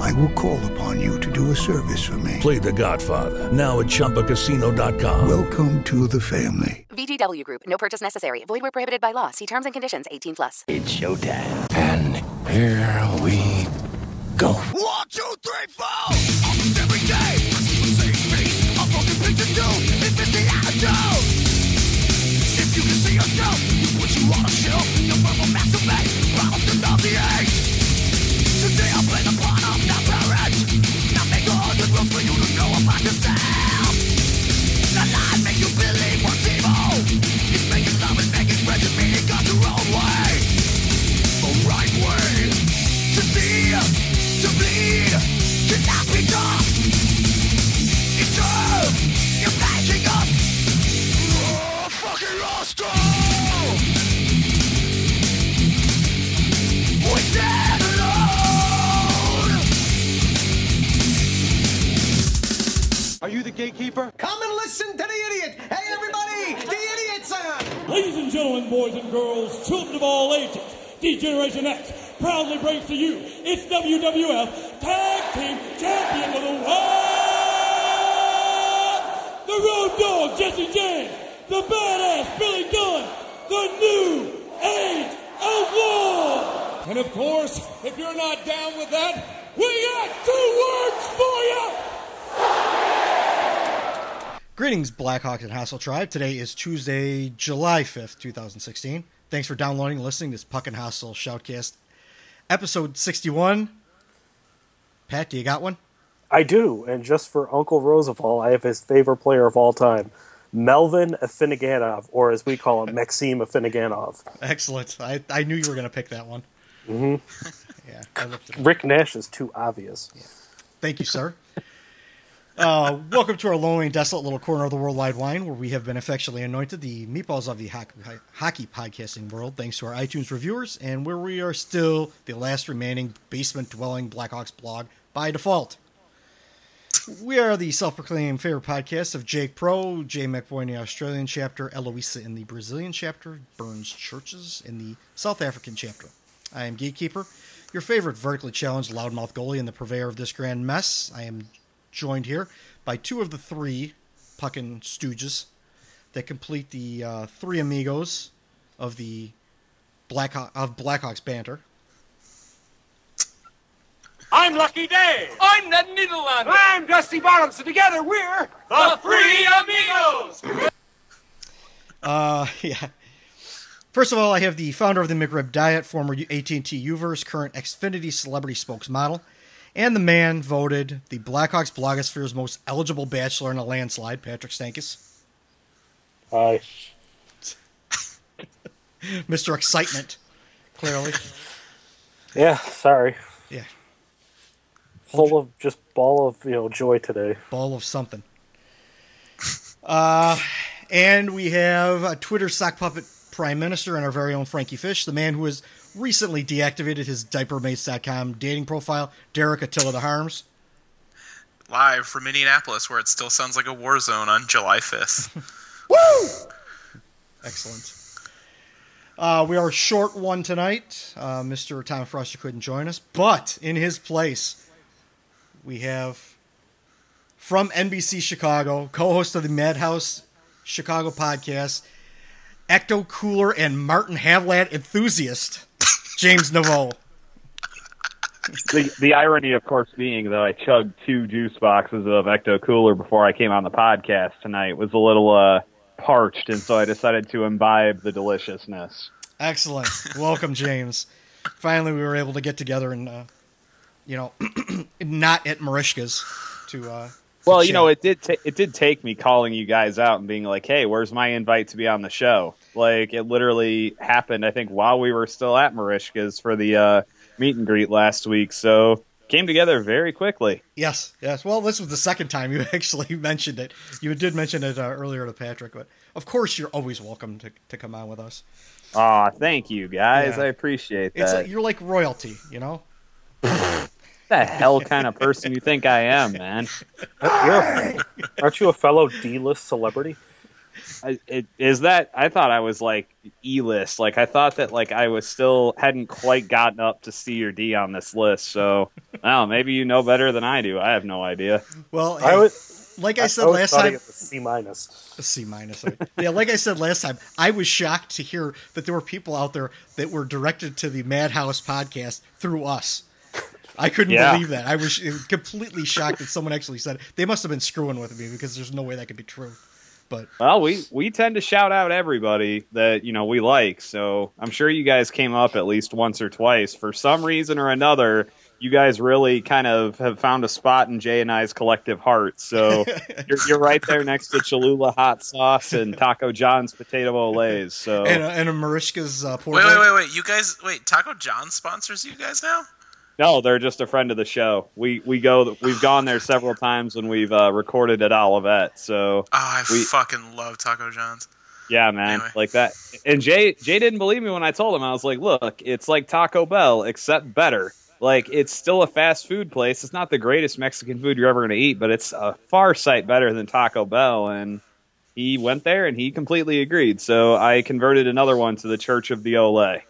I will call upon you to do a service for me. Play The Godfather now at ChumbaCasino.com. Welcome to the family. VGW Group. No purchase necessary. Void where prohibited by law. See terms and conditions. 18 plus. It's showtime. And here we go. One, two, three, four. Are you the gatekeeper? Come and listen to the idiot! Hey, everybody! The idiot's on! Ladies and gentlemen, boys and girls, children of all ages, D-Generation X proudly brings to you its WWF Tag Team Champion of the World, the Road Dog Jesse James, the Badass Billy Gunn, the New Age Outlaw. And of course, if you're not down with that, we got two words for you. Greetings, Blackhawks and Hassle Tribe. Today is Tuesday, July 5th, 2016. Thanks for downloading and listening to this Puckin Hostile Shoutcast, episode 61. Pat, do you got one? I do, and just for Uncle Roosevelt, I have his favorite player of all time, Melvin Afinogenov, or as we call him, Maxim Afinogenov. Excellent. I, I knew you were going to pick that one. hmm Yeah. Rick Nash is too obvious. Thank you, sir. Uh, welcome to our lonely and desolate little corner of the worldwide wine, where we have been affectionately anointed the meatballs of the hockey, hockey podcasting world, thanks to our iTunes reviewers, and where we are still the last remaining basement dwelling Blackhawks blog by default. We are the self proclaimed favorite podcast of Jake Pro, Jay McBoy in the Australian chapter, Eloisa in the Brazilian chapter, Burns Churches in the South African chapter. I am Gatekeeper, your favorite vertically challenged loudmouth goalie and the purveyor of this grand mess. I am joined here by two of the three Puckin Stooges that complete the uh, three amigos of the Black of Blackhawks banter. I'm Lucky Day. I'm Ned Niederlander. I'm Dusty Bottoms. And together we're the Three Amigos. Uh, yeah. First of all, I have the founder of the McRib Diet, former AT&T Uverse, current Xfinity celebrity spokesmodel, and the man voted the Blackhawks blogosphere's most eligible bachelor in a landslide, Patrick Stankus. Hi. Mr. Excitement, clearly. Yeah, sorry. Yeah. Full of just ball of you know joy today. Ball of something. Uh, and we have a Twitter sock puppet prime minister and our very own Frankie Fish, the man who has recently deactivated his diapermates.com dating profile, Derek Attila the Harms. Live from Indianapolis, where it still sounds like a war zone on July 5th. Woo! Excellent. Uh, we are a short one tonight. Uh, Mr. Tom Froster couldn't join us, but in his place, we have from NBC Chicago, co-host of the Madhouse Chicago podcast, Ecto Cooler and Martin Havlat enthusiast, James Neveau. the, the irony, of course, being that I chugged two juice boxes of Ecto Cooler before I came on the podcast tonight was a little uh, parched, and so I decided to imbibe the deliciousness. Excellent. Welcome, James. Finally, we were able to get together and, uh, you know, not at Marishka's to. Uh, Well, you know, it did ta- it did take me calling you guys out and being like, "Hey, where's my invite to be on the show?" Like it literally happened. I think while we were still at Marishka's for the uh, meet and greet last week. So came together very quickly. Yes, yes. Well, this was the second time you actually mentioned it. You did mention it uh, earlier to Patrick, but of course you're always welcome to, to come on with us. Aw, thank you guys. Yeah. I appreciate It's that. like, you're like royalty, you know. the hell kind of person you think I am, man? You're aren't you a fellow D-list celebrity? I, it, is that I thought I was like E-list. Like I thought that like I was still hadn't quite gotten up to C or D on this list. So, well, maybe you know better than I do. I have no idea. Well, I hey, would- like I said always last time, was a C minus. a C minus. yeah, like I said last time, I was shocked to hear that there were people out there that were directed to the Madhouse podcast through us. I couldn't Yeah. believe that. I was completely shocked that someone actually said it. They must have been screwing with me because there's no way that could be true. But Well, we we tend to shout out everybody that you know we like. So I'm sure you guys came up at least once or twice. For some reason or another, you guys really kind of have found a spot in Jay and I's collective heart. So you're, you're right there next to Cholula hot sauce and Taco John's potato olays. So and, uh, and a Marishka's uh, poor Wait, wait, wait, wait. You guys, wait. Taco John sponsors you guys now? No, they're just a friend of the show. We we go we've gone there several times when we've uh, recorded at Olivet. So Oh, I We- fucking love Taco John's. Yeah, man, Anyway. like that. And Jay Jay didn't believe me when I told him. I was like, "Look, it's like Taco Bell except better. Like it's still a fast food place. It's not the greatest Mexican food you're ever going to eat, but it's a far sight better than Taco Bell." And he went there and he completely agreed. So I converted another one to the Church of the Olay.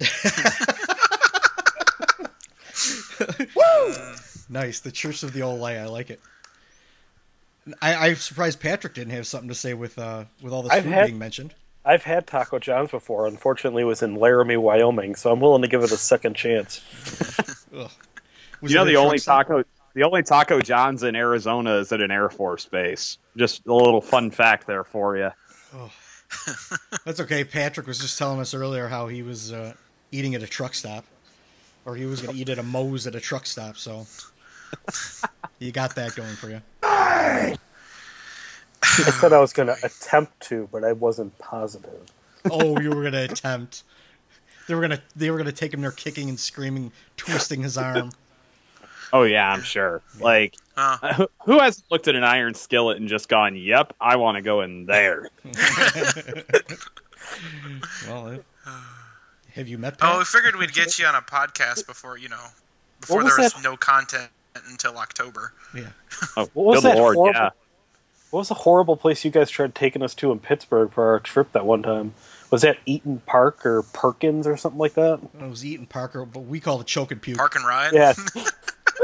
Nice, the Church of the Old Lay. I like it. I, I'm surprised Patrick didn't have something to say with uh, with all this I've food had- being mentioned. I've had Taco John's before. Unfortunately, it was in Laramie, Wyoming, so I'm willing to give it a second chance. Was you know the only taco the only Taco John's in Arizona is at an Air Force base. Just a little fun fact there for you. That's okay. Patrick was just telling us earlier how he was uh, eating at a truck stop, or he was going to eat at a Moe's at a truck stop. So you got that going for you. I said I was going to attempt to, but I wasn't positive. Oh, you were going to attempt. They were going to they were going to take him there, kicking and screaming, twisting his arm. Oh yeah, I'm sure. Like Oh. who- who hasn't looked at an iron skillet and just gone, "Yep, I want to go in there." Well, it- have you met? Pat? Oh, we figured we'd get you on a podcast before you know, before What there was was that? no content until October. yeah. Oh, What was good that lord, horrible- yeah. What was the horrible place you guys tried taking us to in Pittsburgh for our trip that one time? Was that Eat'n Park or Perkins or something like that? It was Eaton Parker, but we call it choke and puke. Park and ride. Yeah.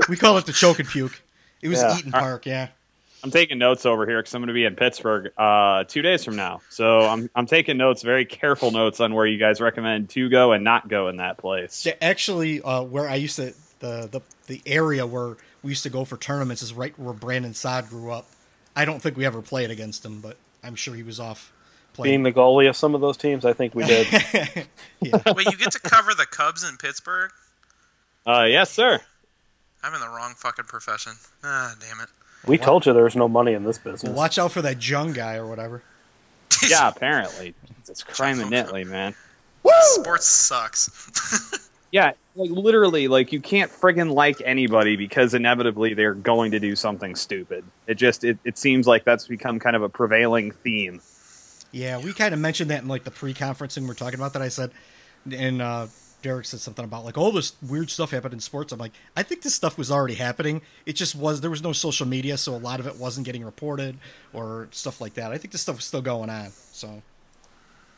We call it the choke and puke. It was Yeah. Eat'n Park, yeah. I'm taking notes over here because I'm going to be in Pittsburgh uh, two days from now. So I'm I'm taking notes, very careful notes on where you guys recommend to go and not go in that place. Yeah, Actually, uh, where I used to the, the the area where we used to go for tournaments is right where Brandon Saad grew up. I don't think we ever played against him, but I'm sure he was off Being playing. the goalie of some of those teams, I think we did. Wait, you get to cover the Cubs in Pittsburgh? Uh, yes, sir. I'm in the wrong fucking profession. Ah, damn it. We told you there was no money in this business. Watch out for that Jung guy or whatever. Yeah, apparently. It's crime and Nitley, man. Sports sucks. Yeah, like literally, like you can't friggin' like anybody because inevitably they're going to do something stupid. It just it, it seems like that's become kind of a prevailing theme. Yeah, we kind of mentioned that in like the pre-conferencing we're talking about that. I said, and uh, Derek said something about like all this weird stuff happened in sports. I'm like, I think this stuff was already happening. It just was there was no social media, so a lot of it wasn't getting reported or stuff like that. I think this stuff was still going on. So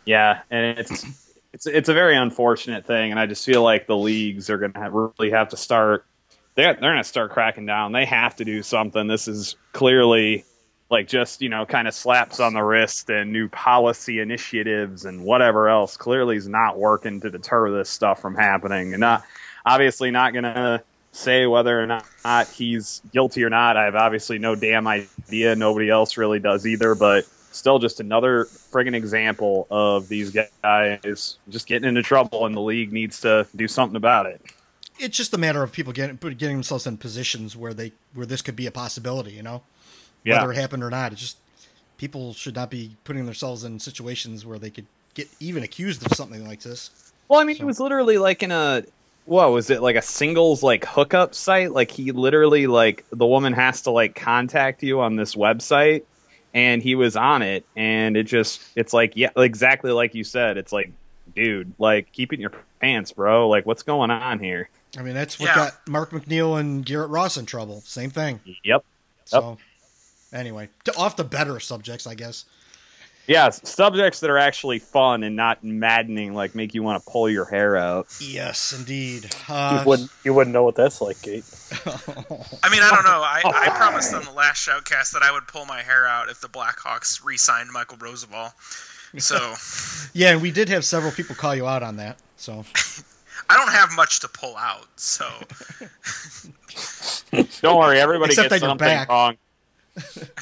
Yeah, and it's it's it's a very unfortunate thing, and I just feel like the leagues are going to really have to start. They're they're going to start cracking down. They have to do something. This is clearly like just you know kind of slaps on the wrist and new policy initiatives and whatever else. Clearly is not working to deter this stuff from happening, and not obviously not going to say whether or not he's guilty or not. I have obviously no damn idea. Nobody else really does either, but still just another friggin' example of these guys just getting into trouble and the league needs to do something about it. it's just a matter of people getting getting themselves in positions where they where this could be a possibility. You know, Yeah. whether it happened or not. It's just people should not be putting themselves in situations where they could get even accused of something like this. Well, I mean, it was literally like in a what was it like a singles like hookup site? Like he literally like the woman has to like contact you on this website, and he was on it, and it just it's like yeah, exactly like you said. It's like, dude, like keep it in your pants, bro. Like what's going on here? I mean, that's what Yeah. got Mark McNeil and Garrett Ross in trouble. Same thing. Yep. So, anyway, to, off the better subjects, I guess. Yeah, subjects that are actually fun and not maddening, like make you want to pull your hair out. Yes, indeed. You Uh, wouldn't you wouldn't know what that's like, Kate. I mean, I don't know. I, I promised on the last shoutcast that I would pull my hair out if the Blackhawks re-signed Michal Rozsival. So yeah, and we did have several people call you out on that. So, I don't have much to pull out. So Don't worry, everybody Except gets on your something back. wrong.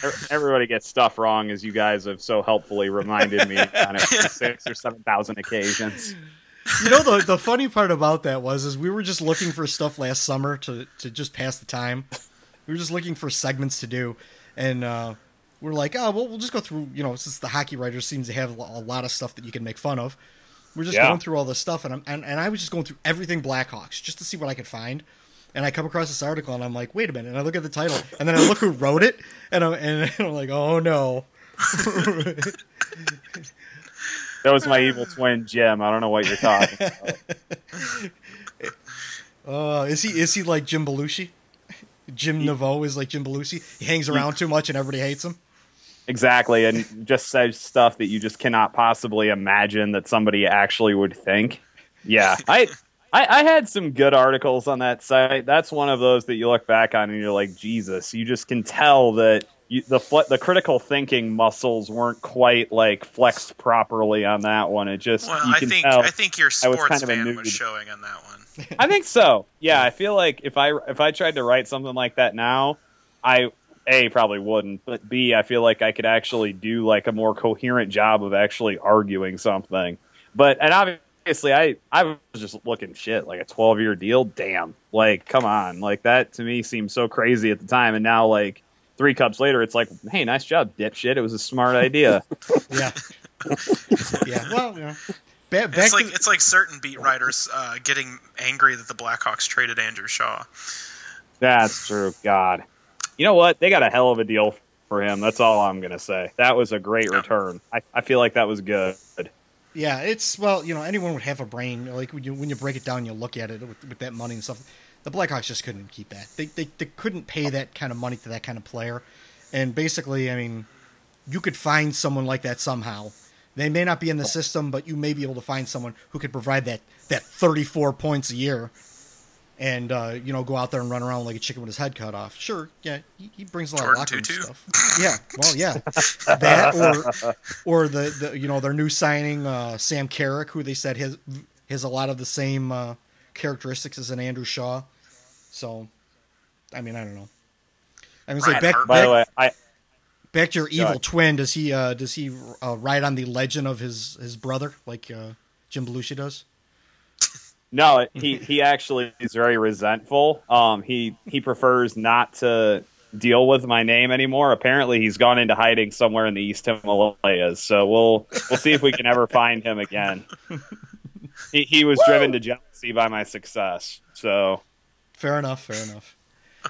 Ev- Everybody gets stuff wrong, as you guys have so helpfully reminded me on six or seven thousand occasions. you know, the the funny part about that was is we were just looking for stuff last summer to to just pass the time. We were just looking for segments to do, and uh, we're like, oh, well, we'll just go through. You know, since the hockey writers seems to have a lot of stuff that you can make fun of, we're just Yeah. going through all this stuff, and I'm and, and I was just going through everything Blackhawks just to see what I could find. And I come across this article, and I'm like, wait a minute. And I look at the title, and then I look who wrote it, and I'm, and I'm like, oh no. That was my evil twin, Jim. I don't know what you're talking about. Uh, is he is he like Jim Belushi? Jim Neveau is like Jim Belushi. He hangs around too much, and everybody hates him. Exactly, and just says stuff that you just cannot possibly imagine that somebody actually would think. Yeah, I, I, I had some good articles on that site. That's one of those that you look back on and you're like, Jesus, you just can tell that you, the fl- the critical thinking muscles weren't quite like flexed properly on that one. It just well, you I think tell. I think your I was sports kind of a fan nude. was showing on that one. I think so. Yeah, I feel like if I if I tried to write something like that now, I a probably wouldn't, but b I feel like I could actually do like a more coherent job of actually arguing something. But and obviously, I I was just looking shit like a twelve year deal. Damn, like come on, like that to me seemed so crazy at the time, and now like three cups later, it's like, hey, nice job, dipshit. It was a smart idea. Yeah. yeah. Well, yeah. know, back It's like to, it's like certain beat writers uh, getting angry that the Blackhawks traded Andrew Shaw. That's true. God. You know what? They got a hell of a deal for him. That's all I'm going to say. That was a great return. I, I feel like that was good. Yeah, it's well, you know, anyone would have a brain. Like when you when you break it down, you look at it with, with that money and stuff. The Blackhawks just couldn't keep that. They, they they couldn't pay that kind of money to that kind of player. And basically, I mean, you could find someone like that somehow. They may not be in the system, but you may be able to find someone who could provide that that 34 points a year, and uh, you know go out there and run around like a chicken with his head cut off. Sure, yeah, he, he brings a lot Jordan of locker room stuff. Yeah, well, yeah, that or or the, the you know their new signing uh, Sam Carrick, who they said has has a lot of the same uh, characteristics as an Andrew Shaw. So, I mean, I don't know. I was like Brad back, Hart. By the way, I back to your evil ahead. twin. Does he uh, does he uh, ride on the legend of his his brother like uh, Jim Belushi does? No, he he actually is very resentful. Um, he he prefers not to deal with my name anymore. Apparently, he's gone into hiding somewhere in the East Himalayas. So we'll we'll see if we can ever find him again. He he was driven to jealousy by my success. So Fair enough. Fair enough.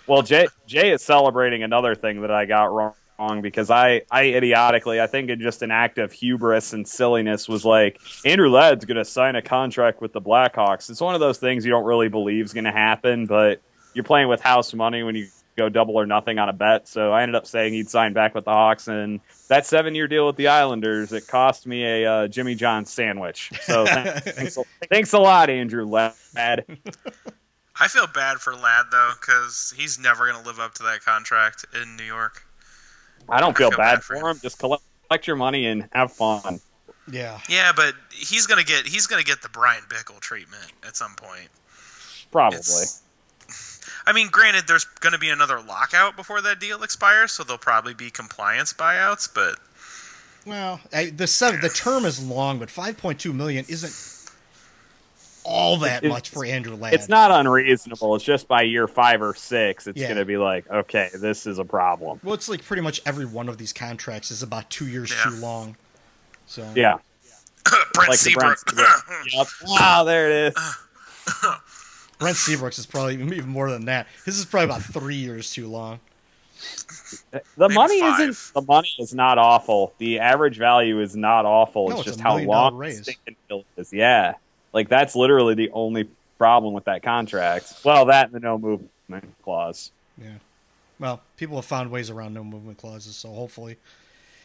Well, Jay Jay is celebrating another thing that I got wrong because I I idiotically I think in just an act of hubris and silliness was like Andrew Ladd's going to sign a contract with the Blackhawks. It's one of those things you don't really believe is going to happen, but you're playing with house money when you go double or nothing on a bet. So I ended up saying he'd sign back with the Hawks, and that seven year deal with the Islanders it cost me a uh, Jimmy John sandwich. So thanks, thanks a lot, Andrew Ladd. I feel bad for Ladd though, because he's never going to live up to that contract in New York. I don't feel, feel bad, bad for for him. Just collect, collect your money and have fun. Yeah. Yeah, but he's gonna get he's gonna get the Bryan Bickell treatment at some point. Probably. It's- I mean, granted, there's going to be another lockout before that deal expires, so there'll probably be compliance buyouts. But Well, I, the seven, the term is long, but 5.2 million isn't all that It- much for Andrew Ladd. It's not unreasonable. It's just by year five or six, it's Yeah. going to be like, okay, this is a problem. Well, it's like pretty much every one of these contracts is about two years Yeah. too long. So Yeah. Brent Like the Seabrook. Brent Seabrook. Yep. Wow, there it is. Brent Seabrooks is probably even more than that. His is probably about three years too long. The money isn't. The money is not awful. The average value is not awful. No, it's, it's just how long the raise. stinking deal. Yeah, like that's literally the only problem with that contract. Well, that and the no movement clause. Yeah. Well, people have found ways around no movement clauses, so hopefully,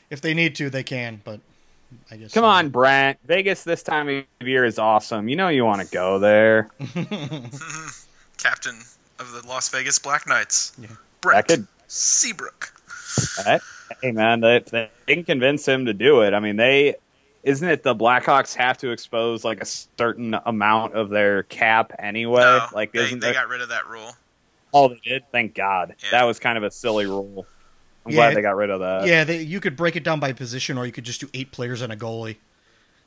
if they need to, they can. But I guess. Come on, Brent. Vegas this time of year is awesome. You know you want to go there. Mm-hmm. Captain of the Las Vegas Black Knights. Yeah. Brent That could- Seabrook. Hey, hey, man, they, they can convince him to do it. I mean, they isn't it the Blackhawks have to expose like a certain amount of their cap anyway? No, like, they, isn't they there- got rid of that rule. Oh, they did. Thank God. That was kind of a silly rule. I'm Yeah, glad they got rid of that. yeah, they, you could break it down by position, or you could just do eight players and a goalie,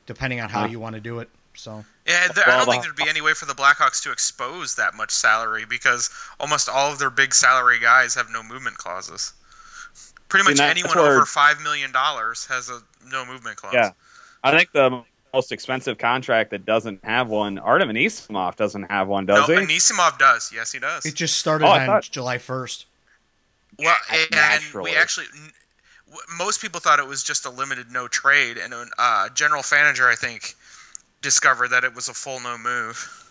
depending on how Huh. you want to do it. So. Yeah, there, I don't think there'd be any way for the Blackhawks to expose that much salary because almost all of their big salary guys have no movement clauses. Pretty See, much that's anyone where- over five million dollars has a no movement clause. Yeah. I think the most expensive contract that doesn't have one, Artem Anisimov doesn't have one, does no, he? Anisimov does. Yes, he does. It just started Oh, on thought- July 1st. Well, and we actually, most people thought it was just a limited no trade, and uh, General Fanager, I think, discovered that it was a full no move.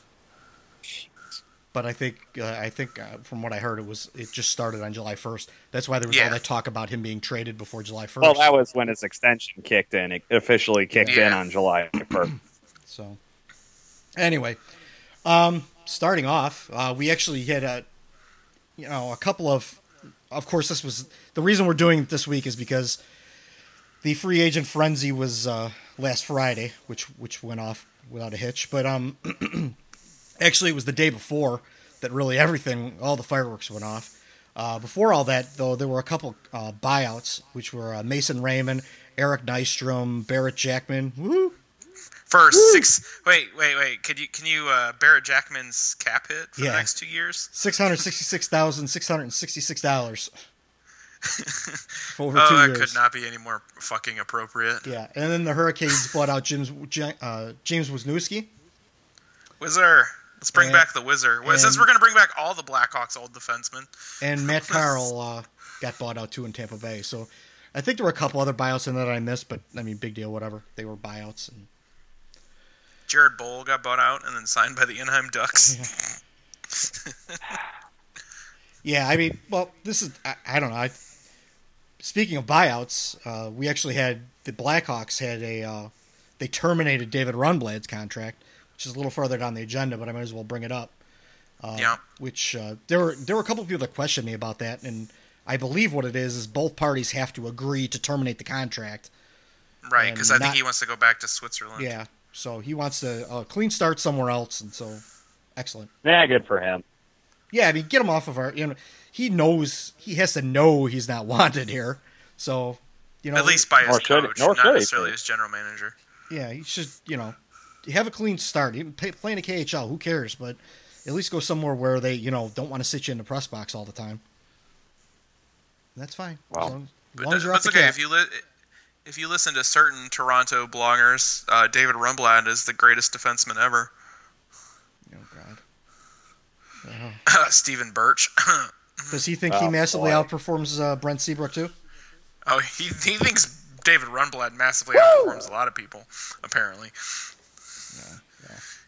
But I think uh, I think uh, from what I heard, it was it just started on July 1st. That's why there was Yeah. all that talk about him being traded before July 1st. Well, that was when his extension kicked in. It officially kicked in on July 1st. So, anyway, um, starting off, uh, we actually had a, you know, a couple of, of course, this was the reason we're doing it this week is because the free agent frenzy was uh, last Friday, which which went off without a hitch. But um, actually, it was the day before that really everything, all the fireworks went off. Uh, before all that, though, there were a couple uh, buyouts, which were uh, Mason Raymond, Eric Nystrom, Barrett Jackman. Woo! For six, wait, wait, wait. Could you can you uh, Barrett Jackman's cap hit for Yeah. the next two years? Six hundred sixty-six thousand six hundred sixty-six dollars for over oh, two that years. could not be any more fucking appropriate. Yeah, and then the Hurricanes bought out James uh, James Wisniewski. Whizzer. Let's bring And- back the Whizzer. Well, Since we're going to bring back all the Blackhawks old defensemen. and Matt Carroll uh, got bought out too in Tampa Bay. So I think there were a couple other buyouts in there that I missed, but I mean, big deal, whatever. They were buyouts. And, Jared Boll got bought out and then signed by the Anaheim Ducks. yeah, I mean, well, this is I, I don't know. I, speaking of buyouts, uh, we actually had the Blackhawks had a uh, they terminated David Rundblad's contract, which is a little further down the agenda, but I might as well bring it up. Uh, Yeah. Which uh, there were there were a couple of people that questioned me about that, and I believe what it is is both parties have to agree to terminate the contract. right, because I think he wants to go back to Switzerland. Yeah. So he wants to uh, clean start somewhere else, and so excellent. Yeah, good for him. Yeah, I mean, get him off of our. You know, he knows he has to know he's not wanted here. So, you know, At least by his Nor should- coach, not necessarily his general manager. yeah, he should. You know, have a clean start. Even pay, playing a KHL, who cares? But at least go somewhere where they, you know, don't want to sit you in the press box all the time. That's fine. Well, as long, as But long as you're off that's the okay cap. if you li- if you listen to certain Toronto bloggers. Uh, David Rundblad is the greatest defenseman ever. Oh God. Stephen Birch. Does he think he Oh, massively boy. outperforms uh, Brent Seabrook too? oh, he he thinks David Rundblad massively outperforms a lot of people, apparently.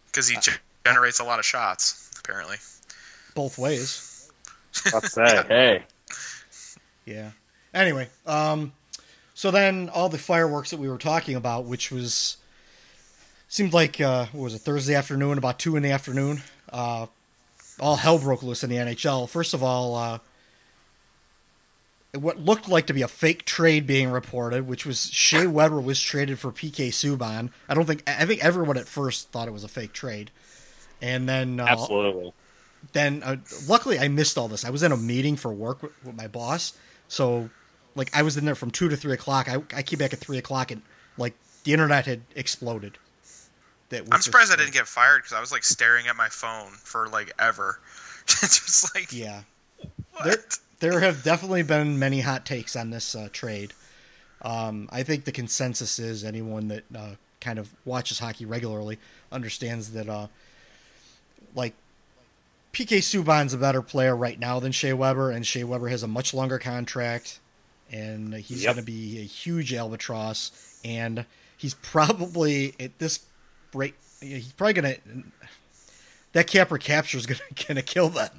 Because he ge- generates a lot of shots, apparently. Both ways. Let's say, hey. Yeah. Anyway, um, so then all the fireworks that we were talking about, which was seemed like uh, what was it Thursday afternoon, about two in the afternoon. Uh, all hell broke loose in the NHL. First of all, uh, what looked like to be a fake trade being reported, which was Shea Weber was traded for PK Subban. I don't think I think everyone at first thought it was a fake trade, and then uh, Absolutely. then uh, luckily I missed all this. I was in a meeting for work with, with my boss, so like I was in there from two to three o'clock. I, I came back at three o'clock and like the internet had exploded. That I'm surprised I didn't get fired because I was like staring at my phone for like ever. Just like Yeah, there there have definitely been many hot takes on this uh, trade. Um, I think the consensus is anyone that uh, kind of watches hockey regularly understands that uh, like PK Subban's a better player right now than Shea Weber, and Shea Weber has a much longer contract, and he's Yep. going to be a huge albatross, and he's probably at this rate, he's probably going to that cap recapture is going to going to kill them.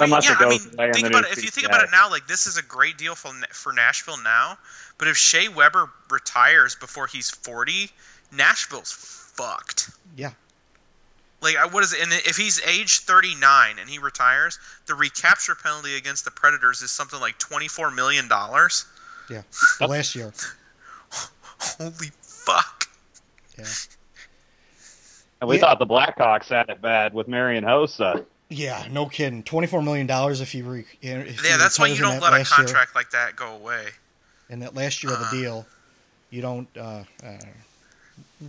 Unless yeah, it goes I mean, away think about it. If you think about it now, like this is a great deal for for Nashville now. But if Shea Weber retires before he's forty, Nashville's fucked. Yeah. Like, what is it? And if he's age thirty nine and he retires, the recapture penalty against the Predators is something like twenty four million dollars. Yeah, last year. Holy fuck! Yeah. And we Yeah. thought the Blackhawks had it bad with Marian Hossa. Yeah, no kidding. Twenty four million dollars if he re, if Yeah, that's why retires you don't let a last year- contract like that go away. And that last year of the deal. You don't. Uh, uh,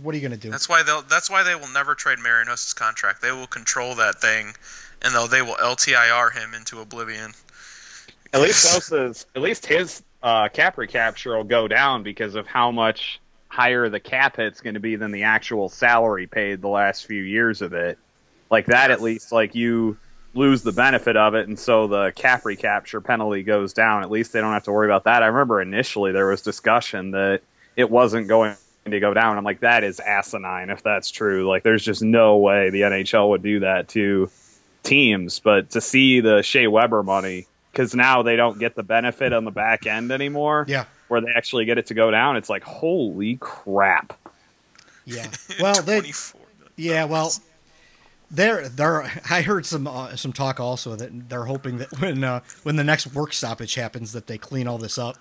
what are you going to do? That's why they'll. That's why they will never trade Marian Hossa's contract. They will control that thing, and they'll they will LTIR him into oblivion. At least Hossa's, at least his uh, cap recapture will go down because of how much higher the cap hit's going to be than the actual salary paid the last few years of it. Like that, at least, like you lose the benefit of it, and so the cap recapture penalty goes down. At least they don't have to worry about that. I remember initially there was discussion that it wasn't going to go down. I'm like, that is asinine if that's true. Like, there's just no way the NHL would do that to teams. But to see the Shea Weber money, because now they don't get the benefit on the back end anymore. Yeah. Where they actually get it to go down, it's like, holy crap. Yeah. Well, they. Yeah. Well, they're they're. I heard some uh, some talk also that they're hoping that when uh, when the next work stoppage happens that they clean all this up,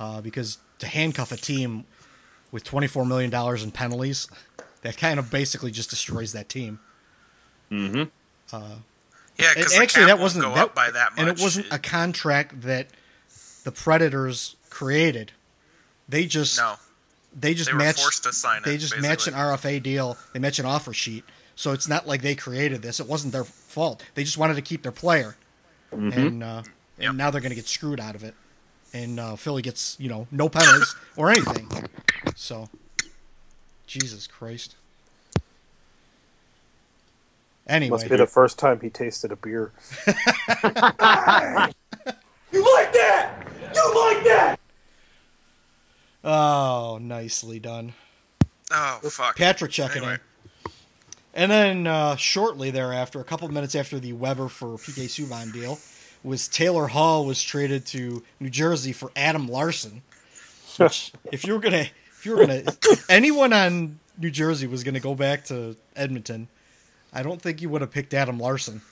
uh, because to handcuff a team with twenty four million dollars in penalties, that kind of basically just destroys that team. Mm-hmm. Uh, Yeah, because actually that wasn't go that, up by that much. and it wasn't a contract that the Predators created. They just No. they just They were matched. forced to sign it, They just matched an RFA deal. They matched an offer sheet. So it's not like they created this. It wasn't their fault. They just wanted to keep their player, Mhm. and uh, and now they're going to get screwed out of it. And uh, Philly gets you know no penalties or anything. So, Jesus Christ. Anyway, Must be the first time he tasted a beer. You like that? You like that? Oh, nicely done. Oh fuck. Patrick checking Anyway. in. And then uh, shortly thereafter, a couple of minutes after the Weber for PK Subban deal, was Taylor Hall was traded to New Jersey for Adam Larsson. Which, if you were gonna, if you were gonna, if anyone on New Jersey was gonna go back to Edmonton, I don't think you would have picked Adam Larsson.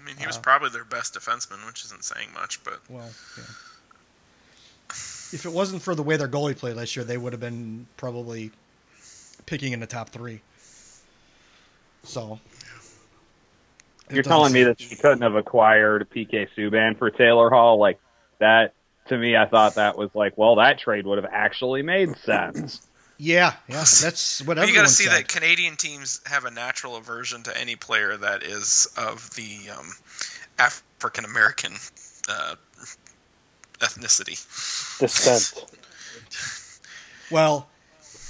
I mean, he was Uh, probably their best defenseman, which isn't saying much, but Well, yeah. If it wasn't for the way their goalie played last year, they would have been probably picking in the top three. So You're telling me that you couldn't have acquired PK Subban for Taylor Hall like that? To me, I thought that was like, well, that trade would have actually made sense. Yeah, yeah, that's what But you got to see said. that Canadian teams have a natural aversion to any player that is of the um, African American uh, ethnicity. Descent. Well,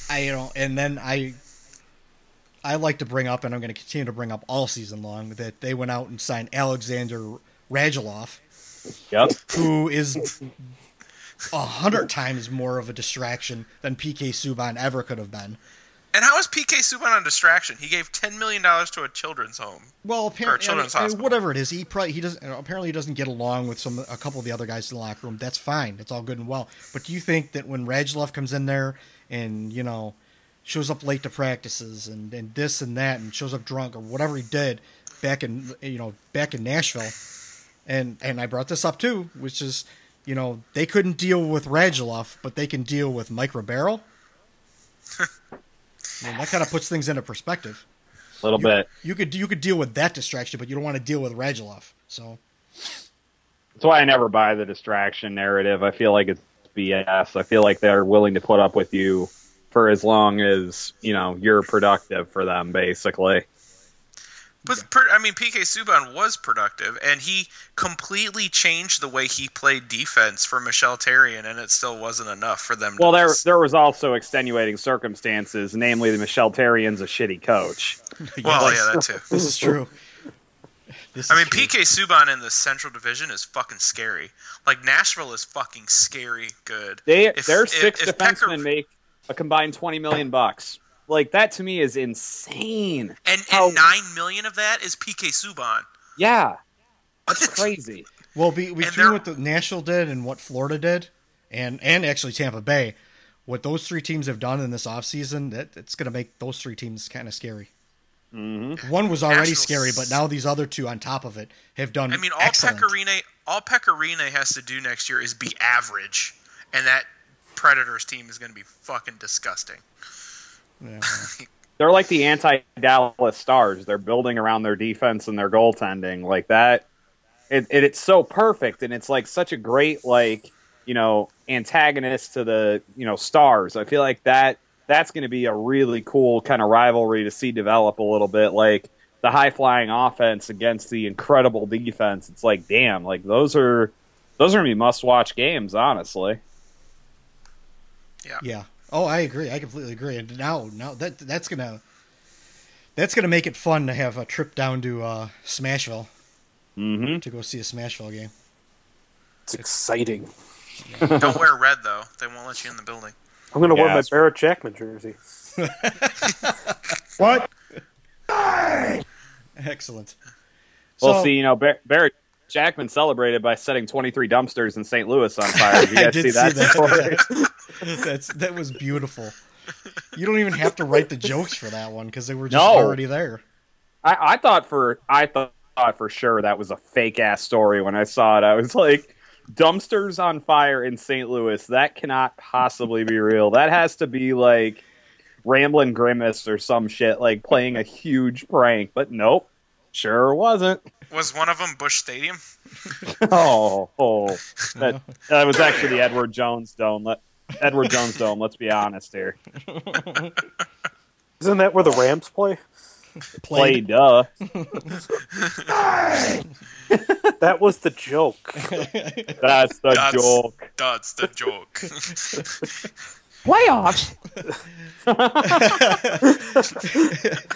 I you know, and then I I like to bring up, and I'm going to continue to bring up all season long that they went out and signed Alexander Radulov, Yep. who is a hundred times more of a distraction than PK Subban ever could have been. And how is PK Subban a distraction? He gave ten million dollars to a children's home. Well, apparently, children's I mean, hospital. whatever it is, he probably he doesn't. Apparently, he doesn't get along with some a couple of the other guys in the locker room. That's fine. It's all good and well. But do you think that when Radulov comes in there and you know shows up late to practices and, and this and that and shows up drunk or whatever he did back in you know back in Nashville, and and I brought this up too, which is you know they couldn't deal with Radulov, but they can deal with Mike Ribeiro. I mean, that kind of puts things into perspective. A little bit. You could you could deal with that distraction, but you don't want to deal with Radulov. So That's why I never buy the distraction narrative. I feel like it's BS. I feel like they're willing to put up with you for as long as you know you're productive for them, basically. But I mean, PK Subban was productive, and he completely changed the way he played defense for Michel Therrien, and it still wasn't enough for them. Well, to there just- there was also extenuating circumstances, namely the Michel Therrien's a shitty coach. Well, yeah, that too. This is true. This I mean, true. PK Subban in the Central Division is fucking scary. Like Nashville is fucking scary good. They If- their if- six if defensemen Pecker- make a combined twenty million bucks. Like that to me is insane. and How- and nine million of that is PK Subban. Yeah, that's crazy. Well, be, between they're- what the Nashville did and what Florida did, and and actually Tampa Bay, what those three teams have done in this offseason, that it's going to make those three teams kind of scary. Mm-hmm. One was already Nashville's- scary, but now these other two on top of it have done. I mean, all excellent. Pekka Rinne, all Pekka Rinne has to do next year is be average, and that Predators team is going to be fucking disgusting. Yeah. They're like the anti-Dallas Stars. They're building around their defense and their goaltending like that. It, it, it's so perfect, and it's like such a great like you know antagonist to the you know Stars. I feel like that that's going to be a really cool kind of rivalry to see develop a little bit. Like the high flying offense against the incredible defense. It's like damn, like those are those are gonna be must watch games. Honestly, Yeah. Yeah. Oh, I agree. I completely agree. And now, now that that's gonna that's gonna make it fun to have a trip down to uh, Smashville mm-hmm. to go see a Smashville game. It's exciting. Don't wear red though; they won't let you in the building. I'm gonna wear my it's- Barrett Jackman jersey. What? Excellent. Well, So- see, you know, Bar- Barrett Jackman celebrated by setting 23 dumpsters in St. Louis on fire. Did you I guys did see that? Story? That's that was beautiful. You don't even have to write the jokes for that one because they were just No. already there. I, I thought for I thought for sure that was a fake ass story when I saw it. I was like, dumpsters on fire in St. Louis. That cannot possibly be real. That has to be like Ramblin' Grimace or some shit, like playing a huge prank. But nope, sure wasn't. Was one of them Busch Stadium? oh, oh, that that was actually the Edward Jones Dome. Let, Edward Jones Dome. Let's be honest here. Isn't that where the Rams play? Play duh. That was the joke. That's the That's- joke. That's the joke. Playoffs.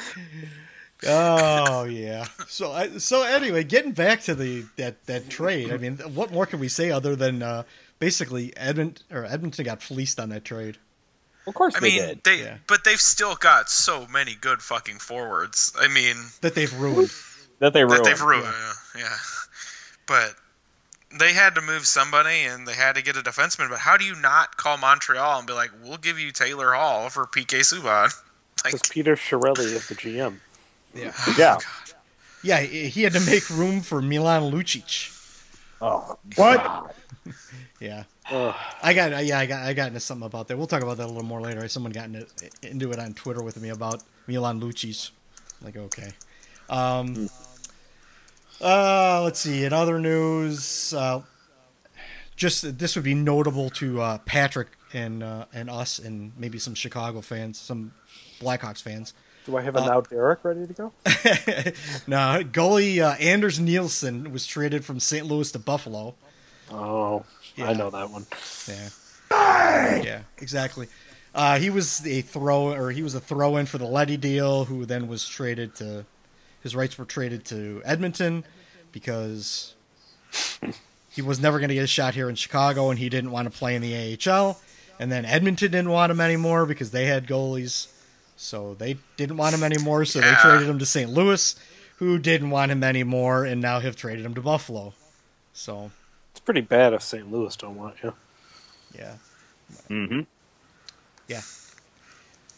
Oh yeah. So I, so anyway, getting back to the that that trade. I mean, what more can we say other than uh, basically Edmonton or Edmonton got fleeced on that trade? Of course I they mean, did. they Yeah. but they've still got so many good fucking forwards. I mean, That they've ruined. That they that ruined. they've ruined. Yeah. yeah. But they had to move somebody and they had to get a defenseman. But how do you not call Montreal and be like, "We'll give you Taylor Hall for PK Subban"? Like, Because Peter Chiarelli is the GM. Yeah. Oh, yeah. Yeah, he he had to make room for Milan Lucic. Oh, What? Yeah. Ugh. I got yeah, I got I got into something about that. We'll talk about that a little more later. Someone got into, into it on Twitter with me about Milan Lucic. Like okay. Um uh let's see, in other news, uh just this would be notable to uh, Patrick and uh, and us and maybe some Chicago fans, some Blackhawks fans. Do I have a Uh, now Derek ready to go? no, goalie uh, Anders Nilsson was traded from St. Louis to Buffalo. Oh, Yeah. I know that one. Yeah. Yeah, exactly. Uh, he was a throw, or he was a throw-in for the Leddy deal, who then was traded to. His rights were traded to Edmonton because he was never going to get a shot here in Chicago, and he didn't want to play in the AHL. And then Edmonton didn't want him anymore because they had goalies, so they didn't want him anymore. So they traded him to St. Louis, who didn't want him anymore, and now have traded him to Buffalo. So It's pretty bad if St. Louis don't want you. yeah. Mm-hmm. Yeah.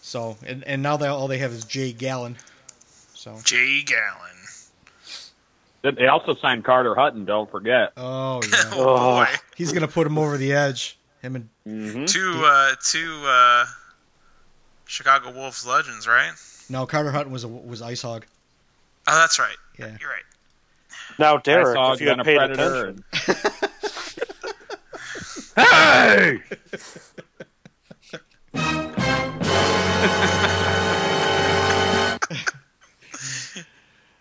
So and and now they all they have is Jake Allen. So Jake Allen. They also signed Carter Hutton. Don't forget. oh yeah, Oh, boy. he's gonna put him over the edge. Him and Mm-hmm. Two uh two uh Chicago Wolves legends, right? no Carter Hutton was a, was Ice Hog. Oh, that's right. Yeah. You're right. Now, Derek, saw if you and had a paid predator. attention, hey!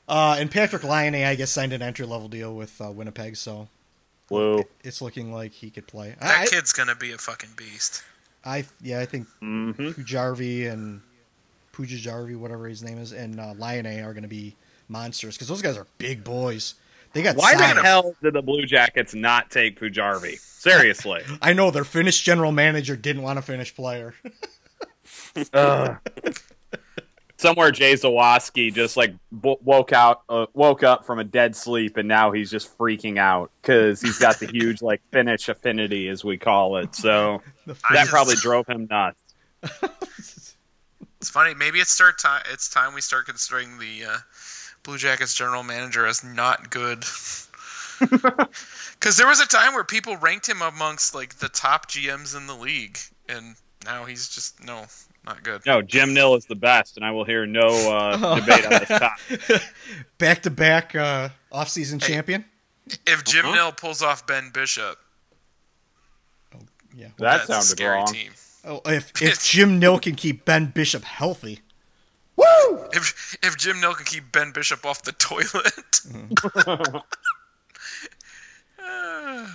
Uh, and Patrik Laine, I guess, signed an entry level deal with uh, Winnipeg, so Whoa. it's looking like he could play. That I, kid's gonna be a fucking beast. I yeah, I think Mm-hmm. Pujarvi and Pujajarvi, whatever his name is, and uh, Laine are going to be monsters because those guys are big boys. They got Why size. the hell did the Blue Jackets not take Pujarvi? Seriously. I know their Finnish general manager didn't want a Finnish player. Ugh. Somewhere Jay Zawaski just like w- woke out, uh, woke up from a dead sleep, and now he's just freaking out because he's got the huge like Finnish affinity, as we call it. So that probably drove him nuts. It's funny. Maybe it's start time. It's time we start considering the uh, Blue Jackets general manager as not good. Because there was a time where people ranked him amongst like the top GMs in the league, and now he's just no, not good. No, Jim Nill is the best, and I will hear no uh, debate on this topic. back to back uh, off-season champion. If Jim Uh-huh. Nill pulls off Ben Bishop, oh, Yeah, That that's a sounded scary wrong. team. Oh, if if Jim Nill can keep Ben Bishop healthy, If if Jim Nill can keep Ben Bishop off the toilet,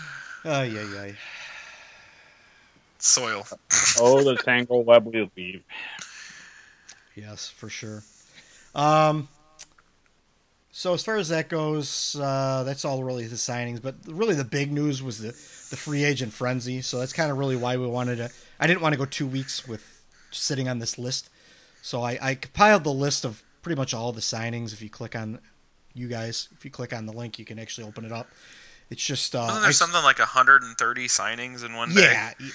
ay ay ay. soil. oh, the tangle web we weave. Yes, for sure. Um, so as far as that goes, uh, that's all really the signings. But really, the big news was the the free agent frenzy. So that's kind of really why we wanted to. I didn't want to go two weeks with sitting on this list. So I, I compiled the list of pretty much all the signings. If you click on you guys, if you click on the link, you can actually open it up. It's just uh, Wasn't there I- something like 130 signings in one day? yeah, y-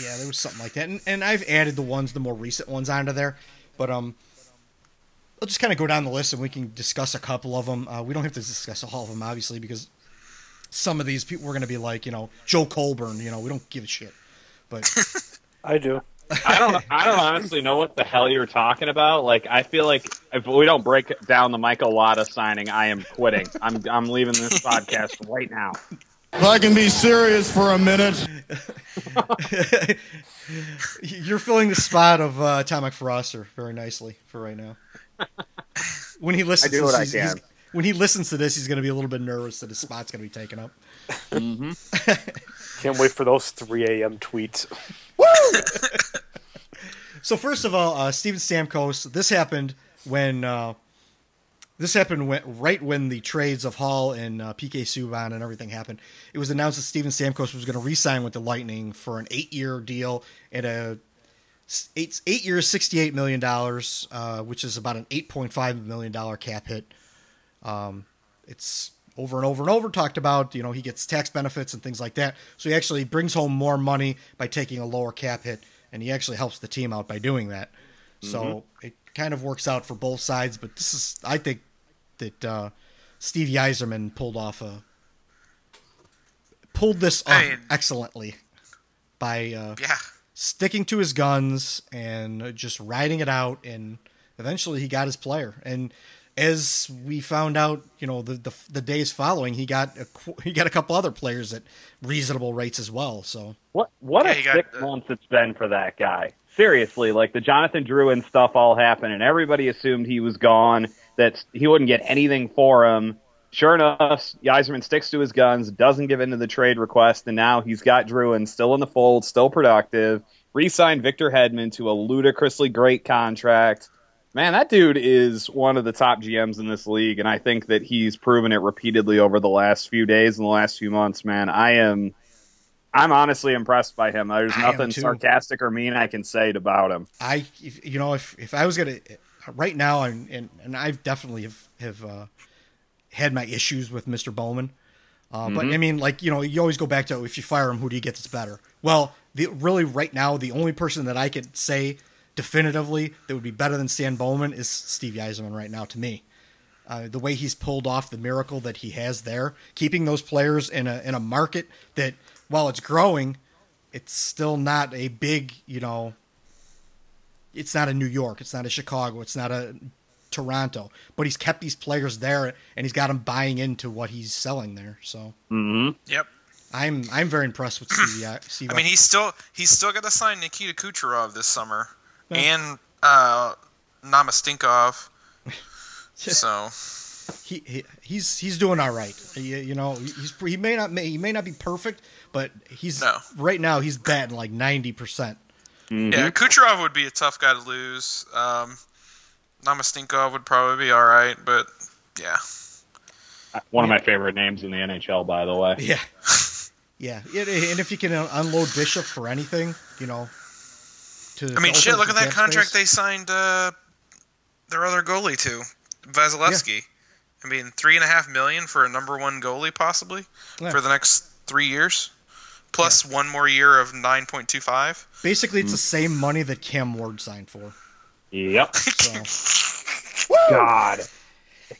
yeah, there was something like that, and, and I've added the ones, the more recent ones, onto there. But um, I'll just kind of go down the list, and we can discuss a couple of them. Uh, we don't have to discuss all of them, obviously, because some of these people we're going to be like, you know, Joe Colborne. You know, we don't give a shit. But I do. I don't. I don't honestly know what the hell you're talking about. Like, I feel like if we don't break down the Michael Latta signing, I am quitting. I'm. I'm leaving this podcast right now. If I can be serious for a minute. you're filling the spot of uh, Atomic Froster very nicely for right now. When he listens, I do to what I this, he's- he's- can. when he listens to this, he's going to be a little bit nervous that his spot's going to be taken up. Mm-hmm. Can't wait for those 3 a.m. tweets. So first of all, uh, Steven Stamkos. This happened when uh, this happened when, right when the trades of Hall and uh, PK Subban and everything happened. It was announced that Steven Stamkos was going to re-sign with the Lightning for an eight-year deal at a eight eight years, sixty-eight million dollars, uh, which is about an eight point five million dollar cap hit. Um, it's over and over and over talked about. You know, he gets tax benefits and things like that. So he actually brings home more money by taking a lower cap hit, and he actually helps the team out by doing that. So it kind of works out for both sides. But this is, I think, that uh, Steve Yzerman pulled off a pulled this off I mean- excellently by uh, Yeah. sticking to his guns and just riding it out and eventually he got his player and as we found out you know the the, the days following he got a, he got a couple other players at reasonable rates as well so What what Yeah, a you got, six uh, months it's been for that guy. Seriously, like the Jonathan Drouin and stuff all happened, and everybody assumed he was gone. That he wouldn't get anything for him. Sure enough, Yzerman sticks to his guns, doesn't give in to the trade request, and now he's got Drouin still in the fold, still productive. Re-signed Victor Hedman to a ludicrously great contract. Man, that dude is one of the top GMs in this league, and I think that he's proven it repeatedly over the last few days and the last few months. Man, I am, I'm honestly impressed by him. There's I nothing sarcastic or mean I can say about him. I, if, you know, if if I was gonna, right now, and and, and I've definitely have have uh, had my issues with Mr. Bowman, uh, but Mhm. I mean, like you know, you always go back to if you fire him, who do you get that's better? Well, the really right now, the only person that I could say definitively that would be better than Stan Bowman is Steve Yzerman right now to me. Uh, the way he's pulled off the miracle that he has there, keeping those players in a in a market that while it's growing, it's still not a big, you know, it's not a New York, it's not a Chicago, it's not a Toronto, but he's kept these players there and he's got them buying into what he's selling there. So Mm-hmm. Yep. I'm I'm very impressed with Steve. uh, Steve I mean, he's still he's still got to sign Nikita Kucherov this summer, Yeah. and uh, Namestnikov. so he, he he's he's doing all right. You, you know, he's he may not he may not be perfect, but he's No. right now he's batting like ninety percent. yeah, Kucherov would be a tough guy to lose. Um, Namestnikov would probably be all right, but Yeah. One of my favorite names in the NHL, by the way. Yeah. Yeah, and if you can unload Bishop for anything, you know. To, I mean, shit. Look at that cap contract space. they signed uh, their other goalie to, Vasilevskiy. I mean, three and a half million for a number one goalie, possibly Yeah. for the next three years, plus one more year of nine point two five. Basically, it's the same money that Cam Ward signed for. Yep. So, God.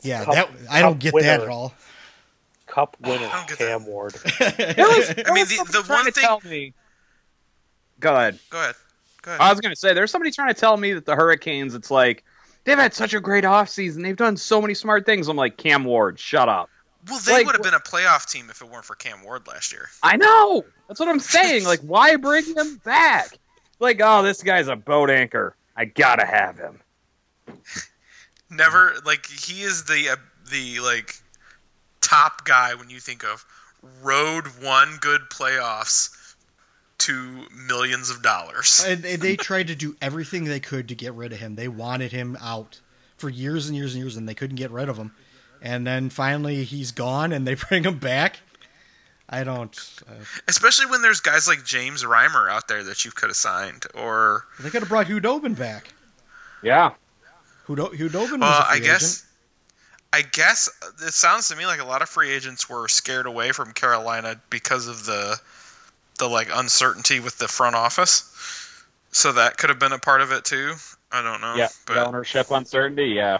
yeah, Cup- that I don't cup get that at all. Cup winner Cam Ward. Was, I mean, the- the one thing- Tell me. Go ahead. Go ahead. I was going to say, there's somebody trying to tell me that the Hurricanes, it's like, they've had such a great offseason. They've done so many smart things. I'm like, Cam Ward, shut up. well, they like, would have been a playoff team if it weren't for Cam Ward last year. I know. That's what I'm saying. like, why bring him back? Like, oh, this guy's a boat anchor. I got to have him. Never like he is the uh, the like top guy when you think of road one good playoffs to millions of dollars. And, and they tried to do everything they could to get rid of him. They wanted him out for years and years and years, and they couldn't get rid of him. And then finally, he's gone, and they bring him back. I don't. Uh, Especially when there's guys like James Reimer out there that you could have signed, or they could have brought Khudobin back. Yeah. Hudo, Khudobin was well, a free I guess. agent. I guess it sounds to me like a lot of free agents were scared away from Carolina because of the the like uncertainty with the front office. So that could have been a part of it too. I don't know. Yeah. but ownership uncertainty. Yeah.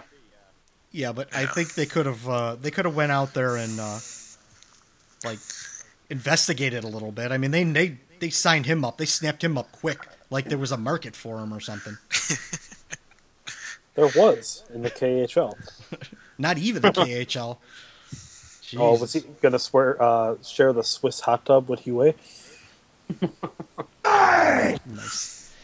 Yeah, but I think they could have uh, they could have went out there and uh, like investigated a little bit. I mean, they they they signed him up. They snapped him up quick, like there was a market for him or something. There was in the KHL. Not even the KHL. Oh, was he going to swear uh, share the Swiss hot tub with Huey? Nice.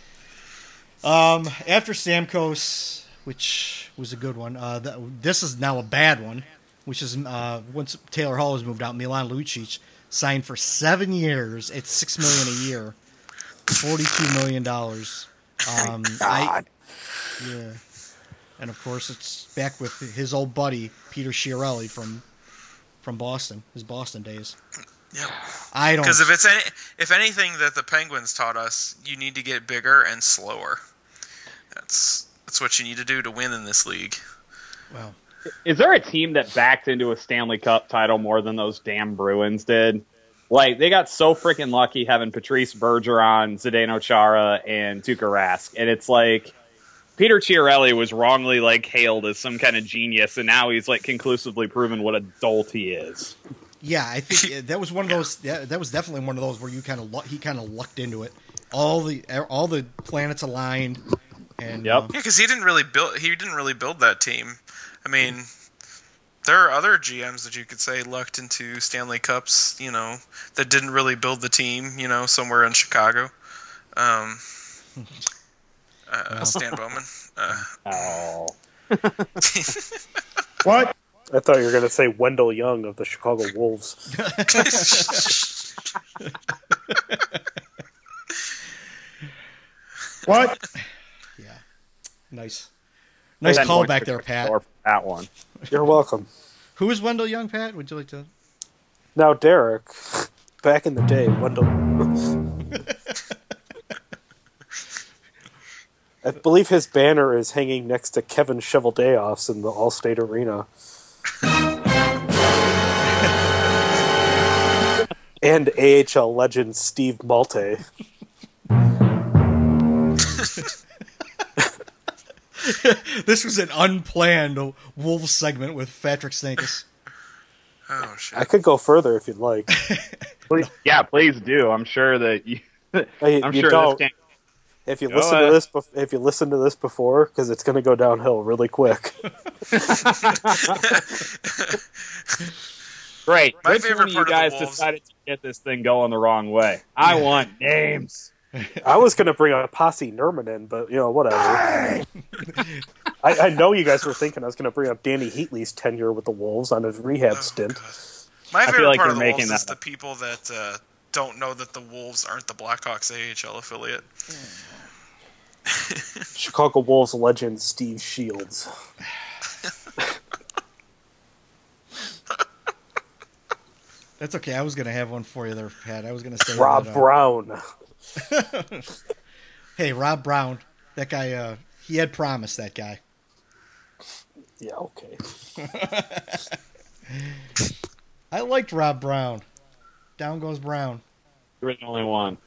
Um, after Stamkos, which was a good one, uh, th- this is now a bad one, which is uh, once Taylor Hall was moved out, Milan Lucic signed for seven years at six million a year, forty-two million dollars. Um, I, yeah, and of course it's back with his old buddy Peter Chiarelli from from Boston, his Boston days. Yep. I don't. Because if it's any, if anything that the Penguins taught us, you need to get bigger and slower. That's that's what you need to do to win in this league. Well, Is there a team that backed into a Stanley Cup title more than those damn Bruins did? Like they got so freaking lucky having Patrice Bergeron, Zdeno Chara, and Tuukka Rask, and it's like Peter Chiarelli was wrongly like hailed as some kind of genius, and now he's like conclusively proven what a dolt he is. Yeah, I think that was one of those. That, that was definitely one of those where you kind of he kind of lucked into it. All the all the planets aligned, and Yep. uh, Yeah, because he didn't really build he didn't really build that team. I mean, there are other GMs that you could say lucked into Stanley Cups, you know, that didn't really build the team, you know, somewhere in Chicago. Um, uh, Stan Bowman. Uh, Oh. What? I thought you were going to say Wendell Young of the Chicago Wolves. What? Yeah. Nice, nice Ten call back there, Pat. That one. You're welcome. Who is Wendell Young, Pat? Would you like to? Now, Derek, back in the day, Wendell. I believe his banner is hanging next to Kevin Cheveldayoff's in the Allstate Arena. and AHL legend Steve Maltais. this was an unplanned Wolves segment with Patrick Stankus. oh shit! I could go further if you'd like. Please, yeah, please do. I'm sure that you. I'm you sure don't. this can If you Go listen ahead. to this, bef- if you listen to this before, because it's going to go downhill really quick. Great. My Which favorite one of you part of guys decided to get this thing going the wrong way? I want names. I was going to bring a Pasi Nurminen, but you know whatever. I, I know you guys were thinking I was going to bring up Dany Heatley's tenure with the Wolves on his rehab stint. My I feel favorite like part you're of the making Wolves is that the people that uh, don't know that the Wolves aren't the Blackhawks AHL affiliate. Chicago Wolves legend Steve Shields. That's okay. I was gonna have one for you there, Pat. I was gonna say Rob uh, Brown. hey, Rob Brown. That guy. Uh, he had promised. That guy. Yeah, okay. I liked Rob Brown. Down goes Brown. You're the only one.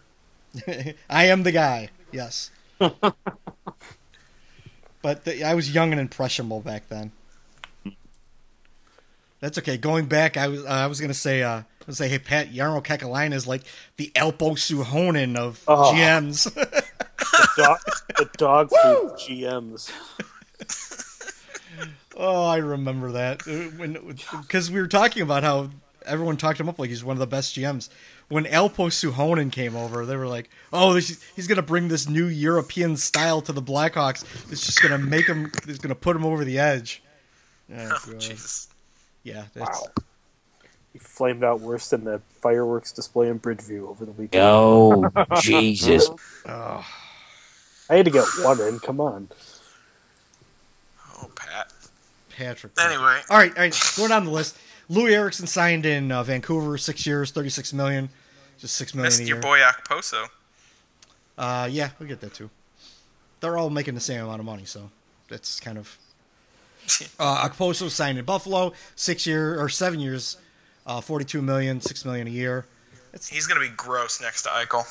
I am the guy. Yes. but the, I was young and impressionable back then. That's okay. Going back, I was uh, I was gonna say uh, I was say, hey Pat, Jarmo Kekalainen is like the Alpo Suhonen of Oh. GMs. The dog, the dog food GMs. oh, I remember that Uh, when because we were talking about how everyone talked him up like he's one of the best GMs. When Alpo Suhonen came over, they were like, "Oh, this, he's going to bring this new European style to the Blackhawks. It's just going to make him. It's going to put him over the edge." Oh, Oh, Jesus. Yeah, that's He flamed out worse than the fireworks display in Bridgeview over the weekend. Oh, Jesus. Oh. I had to get one in. Come on. Oh, Pat. Patrick. Anyway. All right, all right. Going down the list. Loui Eriksson signed in uh, Vancouver, six years, thirty-six million, just six million Missed a your year. boy Okposo. Uh, yeah, we get that too. They're all making the same amount of money, so that's kind of. Uh, Okposo signed in Buffalo, six year or seven years, uh, forty-two million, six million a year. He's gonna be gross next to Eichel.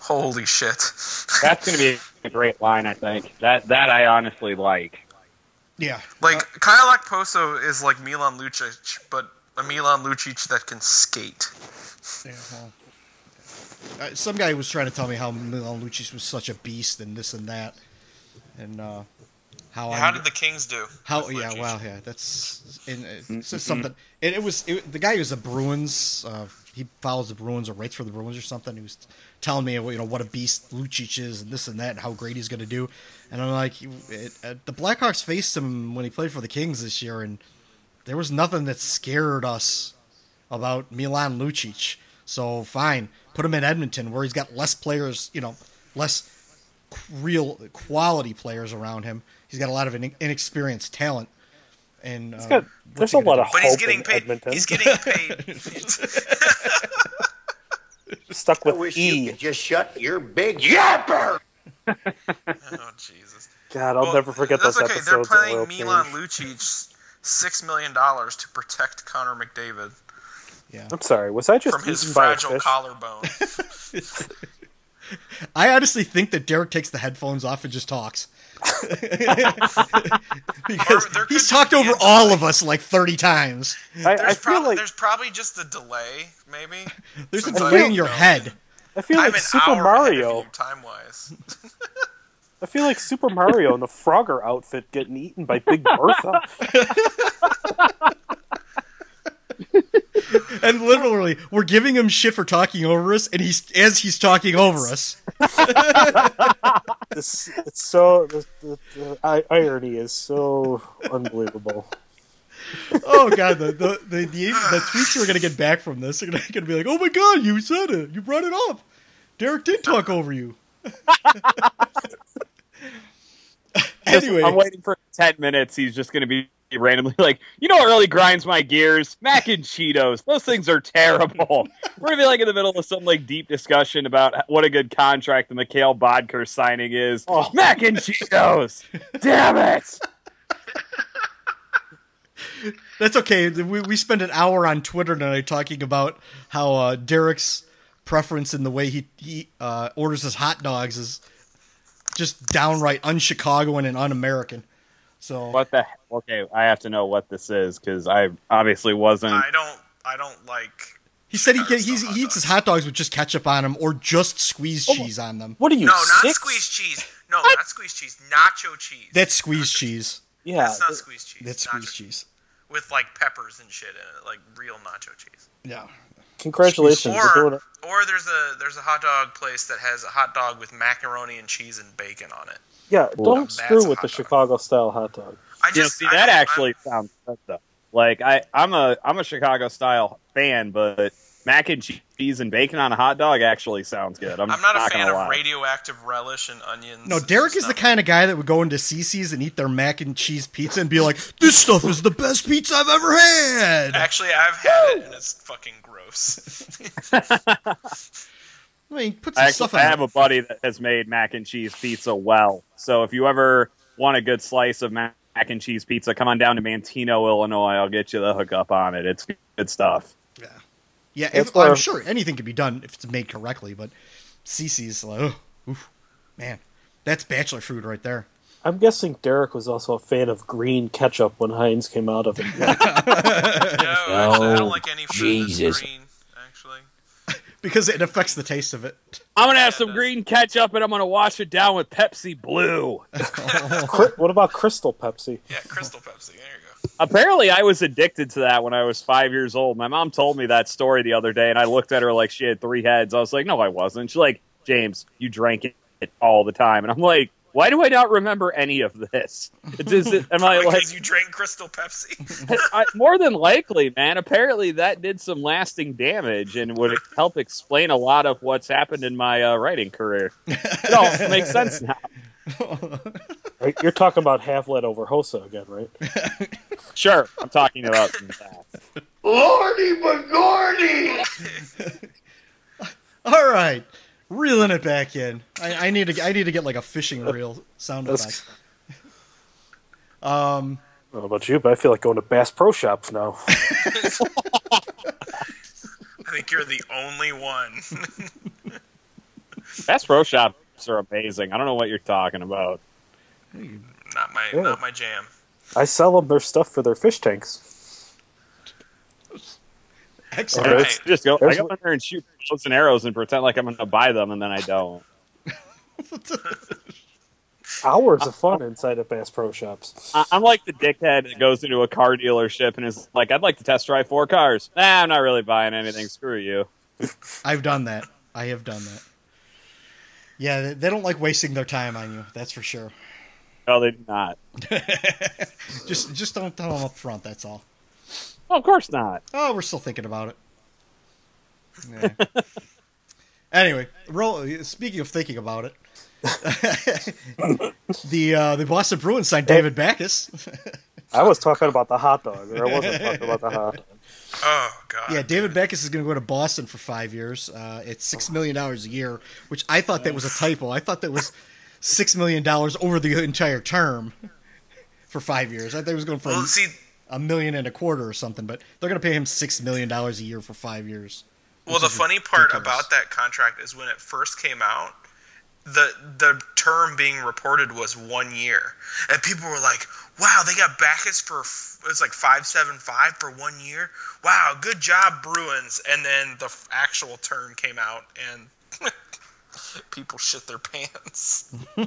Holy shit. That's going to be a great line, I think. That that I honestly like. Yeah. Like Kyle Okposo is like Milan Lucic, but a Milan Lucic that can skate. Yeah, well, uh, some guy was trying to tell me how Milan Lucic was such a beast and this and that, and uh, how Yeah, how did the Kings do? How? Yeah, Lucic? wow, yeah, that's and it's just something. And it was it, the guy who's a Bruins. Uh, he follows the Bruins or writes for the Bruins or something. He was telling me, you know, what a beast Lucic is and this and that, and how great he's going to do. And I'm like, it, uh, the Blackhawks faced him when he played for the Kings this year, and there was nothing that scared us about Milan Lucic. So fine, put him in Edmonton where he's got less players, you know, less real quality players around him. He's got a lot of in- inexperienced talent. And He's uh, got, what's there's a lot gonna of do? But he's getting in paid. Edmonton. He's getting paid. stuck with I wish E. you could just shut your big yapper. Oh Jesus. God, I'll Well, never forget that's those okay. They're episodes. of paying Oil Milan Change. Lucic six million dollars to protect Connor McDavid Yeah. I'm sorry. Was I just from his eaten by a fragile fish? collarbone. I honestly think that Derek takes the headphones off and just talks. because there he's talked be over a all of us like 30 times. I, I There's, feel prob- like there's probably just a delay, maybe. There's a delay in your know. head. I feel I'm like an Super hour Mario. time wise. I feel like Super Mario in the Frogger outfit getting eaten by Big Bertha. And literally, we're giving him shit for talking over us, and he's as he's talking over us. This, it's so the, the, the irony is so unbelievable. Oh god, the the the, the, the tweets we're gonna get back from this are gonna, gonna be like, "Oh my god, you said it, you brought it up. Derek did talk over you." anyway, I'm waiting for 10 minutes. He's just going to be randomly like, you know what really grinds my gears? Mac and Cheetos. Those things are terrible. We're going to be like in the middle of some like deep discussion about what a good contract the Mikkel Boedker signing is. Oh. Mac and Cheetos. Damn it. That's okay. We we spent an hour on Twitter tonight talking about how uh, Derek's preference in the way he he uh, orders his hot dogs is just downright un-Chicagoan and un-American. So What the? Okay, I have to know what this is because I obviously wasn't. I don't. I don't like. he said he he's, he eats his hot dogs with just ketchup on them or just squeezed cheese on them. What are you? no, not six? squeezed cheese. No, not squeezed cheese. Nacho cheese. That's squeezed cheese. Yeah, That's not squeezed cheese. That's Nacho squeezed cheese. With like peppers and shit in it, like real nacho cheese. Yeah. congratulations Or, or there's a there's a hot dog place that has a hot dog with macaroni and cheese and bacon on it. Yeah, don't That's screw with the dog. Chicago style hot dog. I You know, just see I that don't- actually sounds good though. Like I, I'm a I'm a Chicago style fan, but mac and cheese and bacon on a hot dog actually sounds good. I'm, I'm not a fan of lie. radioactive relish and onions. No, Derek is the kind of guy that would go into CiCi's and eat their mac and cheese pizza and be like, "This stuff is the best pizza I've ever had." Actually, I've had it and it's fucking gross. I mean, put I, some actually, stuff I have it. a buddy that has made mac and cheese pizza well. So if you ever want a good slice of mac and cheese pizza, come on down to Manteno, Illinois. I'll get you the hookup on it. It's good stuff. Yeah, That's if, I'm sure anything can be done if it's made correctly, but CiCi's like, oh, oof, man, that's bachelor food right there. I'm guessing Derek was also a fan of green ketchup when Heinz came out of it. no, actually, I don't like any food that's Jesus. green. Actually, because it affects the taste of it. I'm gonna have some green ketchup and I'm gonna wash it down with Pepsi Blue. Cri- what about Crystal Pepsi? yeah, Crystal Pepsi. There you go. Apparently, I was addicted to that when I was five years old. My mom told me that story the other day, and I looked at her like she had three heads. I was like, "No, I wasn't." She's like, "James, you drank it all the time," and I'm like, "Why do I not remember any of this?" Is it, am I like because you drank Crystal Pepsi. I, more than likely, man. Apparently, that did some lasting damage and would help explain a lot of what's happened in my uh, writing career. It all makes sense now. Right? You're talking about half lead over Hossa again, right? Sure, I'm talking about that. Lordy McGordy! All right, reeling it back in. I, I need to. I need to get like a fishing reel sound That's- effect. Um, I don't know about you, but I feel like going to Bass Pro Shops now. I think you're the only one. Bass Pro Shops are amazing. I don't know what you're talking about. not my Yeah. not my jam. I sell them their stuff for their fish tanks. excellent. All right. Just, just go. I go in there and shoot bows and arrows and pretend like I'm going to buy them, and then I don't. Hours of fun inside of Bass Pro Shops. I- I'm like the dickhead that goes into a car dealership and is like, "I'd like to test drive four cars." Nah, I'm not really buying anything. Screw you. I've done that. I have done that. Yeah, they, they don't like wasting their time on you. That's for sure. No, they do not. Just, just don't tell them up front. That's all. Oh, of course not. Oh, we're still thinking about it. Yeah. anyway, roll, speaking of thinking about it, the uh, the Boston Bruins signed David Backes. I was talking about the hot dog, or I wasn't talking about the hot dog. Oh god. yeah, David Backes is going to go to Boston for five years. Uh, it's six million dollars a year, which I thought that was a typo. I thought that was six million dollars over the entire term for five years. I thought he was going for Well, a, see, a million and a quarter or something, but they're going to pay him six million dollars a year for five years. Well, the funny part about that contract is when it first came out, the the term being reported was one year, and people were like, "Wow, they got Backes for it's like five seven five for one year. Wow, good job, Bruins." And then the actual term came out, and people shit their pants.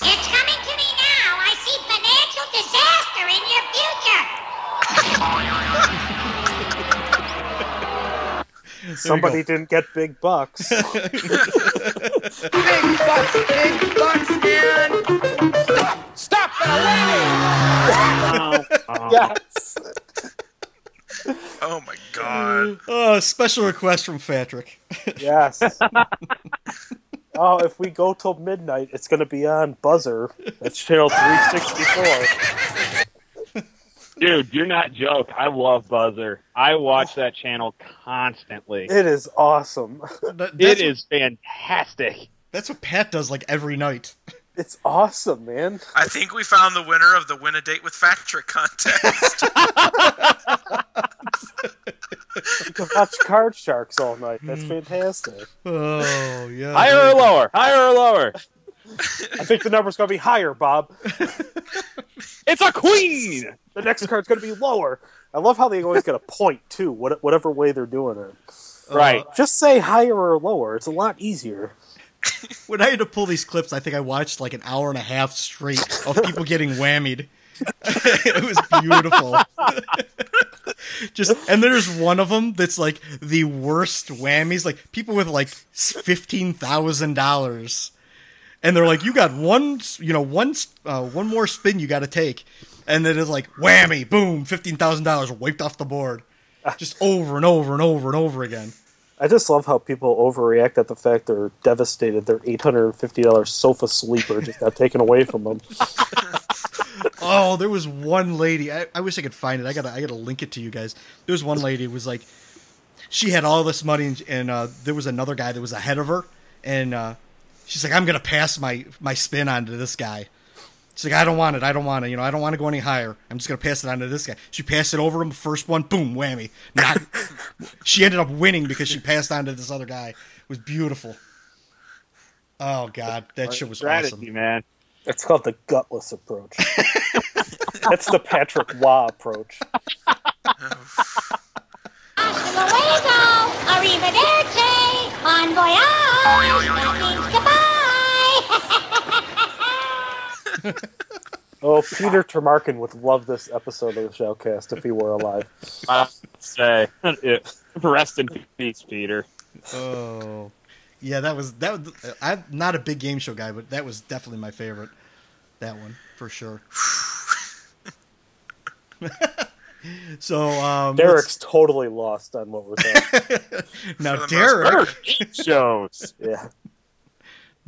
It's coming to me now. I see financial disaster in your future. Somebody didn't get big bucks. Big bucks, big bucks, god. Special request from Patrick. Yes. oh, if we go till midnight, it's going to be on Buzzr. That's channel 364. Dude, you're not joke. I love Buzzr. I watch that channel constantly. It is awesome. That- It that's- is fantastic. That's what Pat does like every night. It's awesome, man. I think we found the winner of the win a date with Patrick contest. You can watch Card Sharks all night. That's hmm. fantastic. Oh yeah. Higher or lower? Higher or lower? I think the number's going to be higher, Bob. It's a queen. The next card's going to be lower. I love how they always get a point too, whatever way they're doing it. Right. Uh, Just say higher or lower. It's a lot easier. When I had to pull these clips, I think I watched like an hour and a half straight of people getting whammied. it was beautiful. Just and there's one of them that's like the worst whammies, like people with like fifteen thousand dollars, and they're like, "You got one, you know, one, uh, one more spin you got to take," and then it's like whammy, boom, fifteen thousand dollars wiped off the board. just over and over and over and over again. I just love how people overreact at the fact they're devastated. Their eight hundred and fifty dollars sofa sleeper just got taken away from them. Oh, there was one lady. I, I wish I could find it. I gotta I gotta link it to you guys. There was one lady who was like, she had all this money, and, and uh, there was another guy that was ahead of her, and uh, she's like, I'm gonna pass my my spin on to this guy. She's like, I don't want it. I don't want it. You know, I don't want to go any higher. I'm just gonna pass it on to this guy. She passed it over him. First one, boom, whammy. Not. she ended up winning because she passed on to this other guy. It was beautiful. Oh God, that shit was Strategy, awesome. man. It's called the gutless approach. That's the Patrick Waugh approach. Hasta luego, arrivederci, bon voyage, that means goodbye. Oh, Peter Tomarken would love this episode of the Shoutcast if he were alive. I say, rest in peace, Peter. Oh, yeah, that was that. Was, I'm not a big game show guy, but that was definitely my favorite. That one for sure. so um, Derek's totally lost on what we're saying. now Derek. shows. Yeah.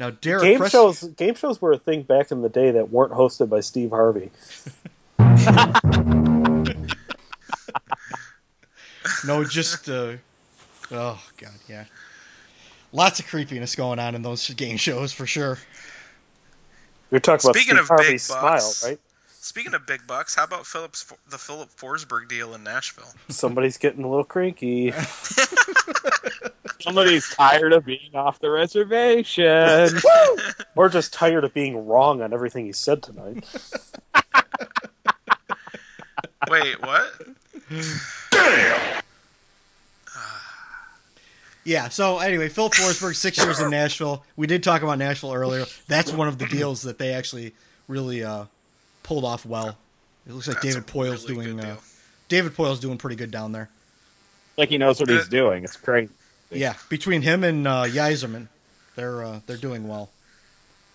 Now Derek. Game press- shows game shows were a thing back in the day that weren't hosted by Steve Harvey. No, just uh, oh god, yeah. Lots of creepiness going on in those game shows for sure. You're talking about Speaking Steve of Harvey's big smile, right? Speaking of big bucks, how about Phillips the Filip Forsberg deal in Nashville? Somebody's getting a little cranky. Somebody's tired of being off the reservation. or just tired of being wrong on everything he said tonight. Wait, what? Damn! Yeah. So anyway, Phil Forsberg, six years in Nashville. We did talk about Nashville earlier. That's one of the deals that they actually really uh, pulled off well. It looks like That's David a Poile's really doing. Uh. David Poile's doing pretty good down there. like he knows what he's doing. It's crazy. Yeah, between him and uh, Yzerman, they're uh, they're doing well.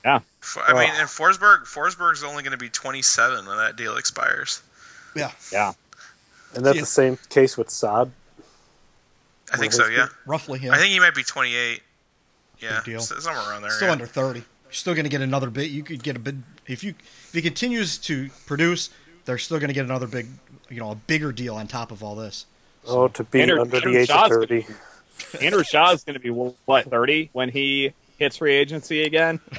Yeah. I mean, and Forsberg Forsberg's only going to be 27 when that deal expires. Yeah. Yeah. And that's Yeah. the same case with Saad. I think so. Yeah. Roughly, yeah. I think he might be 28. Yeah, Big deal. somewhere around there. Still yeah. under thirty. You're still going to get another bit. You could get a bit if you if he continues to produce. They're still going to get another big, you know, a bigger deal on top of all this. Oh, to be Andrew- under Andrew the age Shaw's of 30. Andrew Shaw is going to be what thirty when he hits free agency again.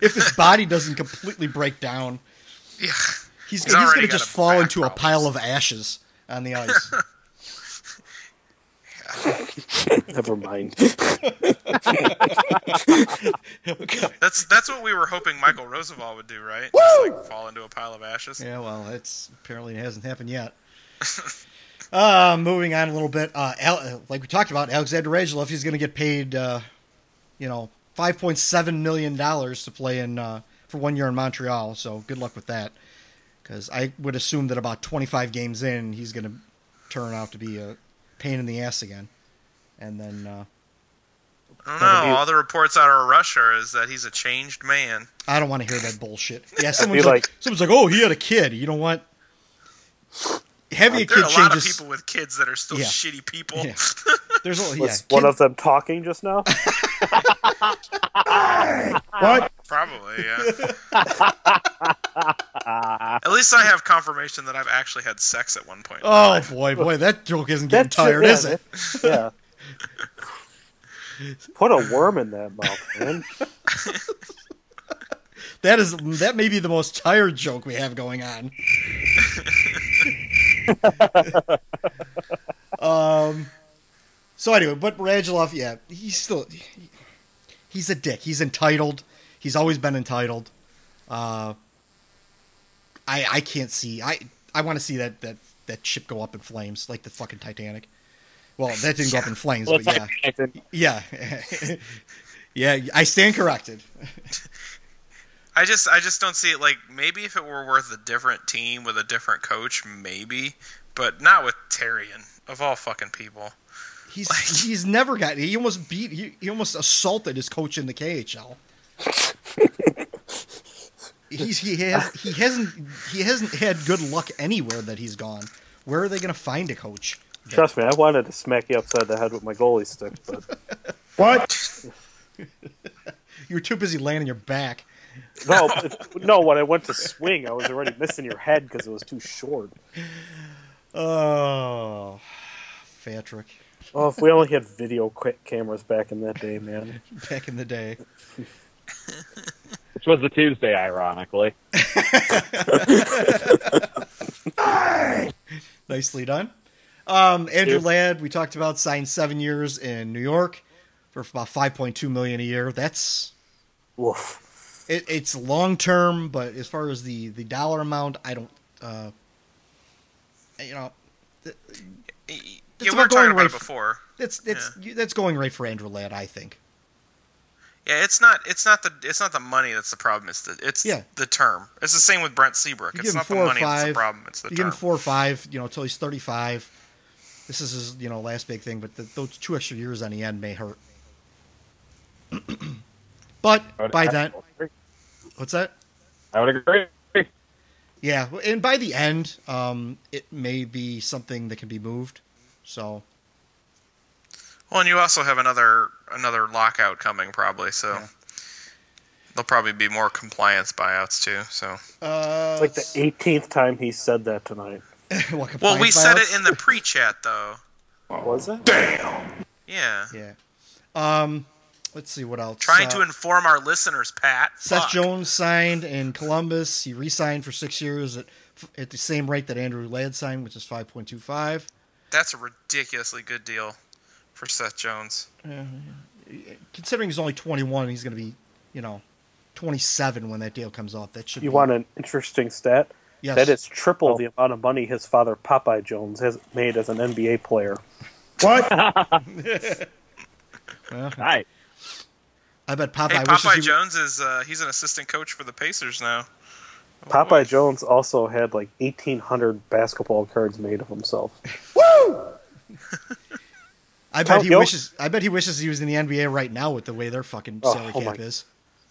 If his body doesn't completely break down, Yeah. he's, He's he's, going to just fall back into a pile of ashes on the ice. Never mind. That's that's what we were hoping Michal Rozsival would do, right? Just like fall into a pile of ashes. yeah, well, it's apparently it hasn't happened yet. Uh, moving on a little bit, uh, Al, uh, like we talked about, Alexander Radulov, he's going to get paid, uh, you know, five point seven million dollars to play in uh, for one year in Montreal. So good luck with that, because I would assume that about twenty five games in, he's going to turn out to be a pain in the ass again, and then. Uh, I don't know. All the reports out of Russia is that he's a changed man. I don't want to hear that bullshit. Yeah, someone's like, like- someone's like, oh, he had a kid. You know what? Having a There are kid a lot of changes. people with kids that are still Yeah. shitty people. Yeah. There's a, yeah, one kid- of them talking just now? what? Probably, yeah. At least I have confirmation that I've actually had sex at one point. Oh life. boy, boy, that joke isn't getting That tired, shit- is it? Yeah. Put a worm in that mouth, man. That is that may be the most tired joke we have going on. um. So anyway, but Radulov, yeah, he's still he's a dick. He's entitled. He's always been entitled. Uh, I I can't see. I I want to see that that that ship go up in flames like the fucking Titanic. Well, that didn't go up in flames, Well, but yeah, yeah, yeah. I stand corrected. I just I just don't see it like maybe if it were worth a different team with a different coach, maybe, but not with Therrien of all fucking people. He's he's never got. He almost beat. He, he almost assaulted his coach in the KHL. he's he has he hasn't he hasn't had good luck anywhere that he's gone. Where are they going to find a coach? Trust me, I wanted to smack you upside the head with my goalie stick, but What? You were too busy laying on your back. No, no. When I went to swing, I was already missing your head because it was too short. Oh, Patrick. Oh, if we only had video quick cameras back in that day, man. Back in the day. Which was the Tuesday, ironically. Nicely done. Um, Andrew Yep. Ladd, we talked about signed seven years in New York for about five point two million a year. That's Woof. It, it's long term, but as far as the the dollar amount, I don't. Uh, you know, th- Yeah, it's we were talking going about right it before. That's that's that's going right for Andrew Ladd, I think. Yeah, it's not. It's not the. It's not the money that's the problem. It's the. It's Yeah. the term. It's the same with Brent Seabrook. You It's give him not the four or money that's the five. problem. It's the you give term. him four or five, you know, until he's thirty five. This is his, you know, last big thing, but the, those two extra years on the end may hurt. but by then, what's that? I would agree. Yeah, and by the end, um, it may be something that can be moved. So Well, and you also have another another lockout coming probably, so there'll probably be more compliance buyouts too. So uh, like the 18th time he said that tonight. well, we said it in the pre-chat though. What was it? Damn. Yeah. Yeah. Um, let's see what else. Trying Uh, to inform our listeners, Pat. Seth Fuck. Jones signed in Columbus. He re-signed for six years at at the same rate that Andrew Ladd signed, which is five point two five. That's a ridiculously good deal for Seth Jones. Yeah, Considering he's only twenty one, he's going to be, you know, twenty seven when that deal comes off. That should. You be, want an interesting stat? Yes. That is triple the amount of money his father Popeye Jones has made as an NBA player. What? Well, Right. I bet Popeye hey, Popeye he. Jones is uh, he's an assistant coach for the Pacers now. Popeye Jones also had like 1,800 basketball cards made of himself. Woo! I bet Count he Yo- wishes. I bet he wishes he was in the NBA right now with the way their fucking Oh, salary oh cap my- is.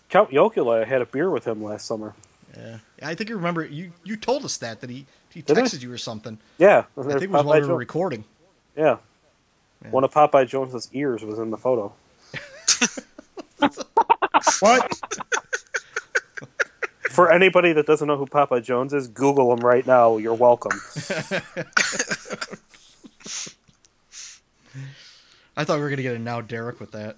Count Yokula had a beer with him last summer. Yeah, I think you remember you. You told us that that he he Did I? texted you or something. Yeah, I think it was while we were recording. Yeah. One of Popeye Jones's ears was in the photo. what? For anybody that doesn't know who Popeye Jones is, Google him right now. You're welcome. I thought we were gonna get a now Derek with that.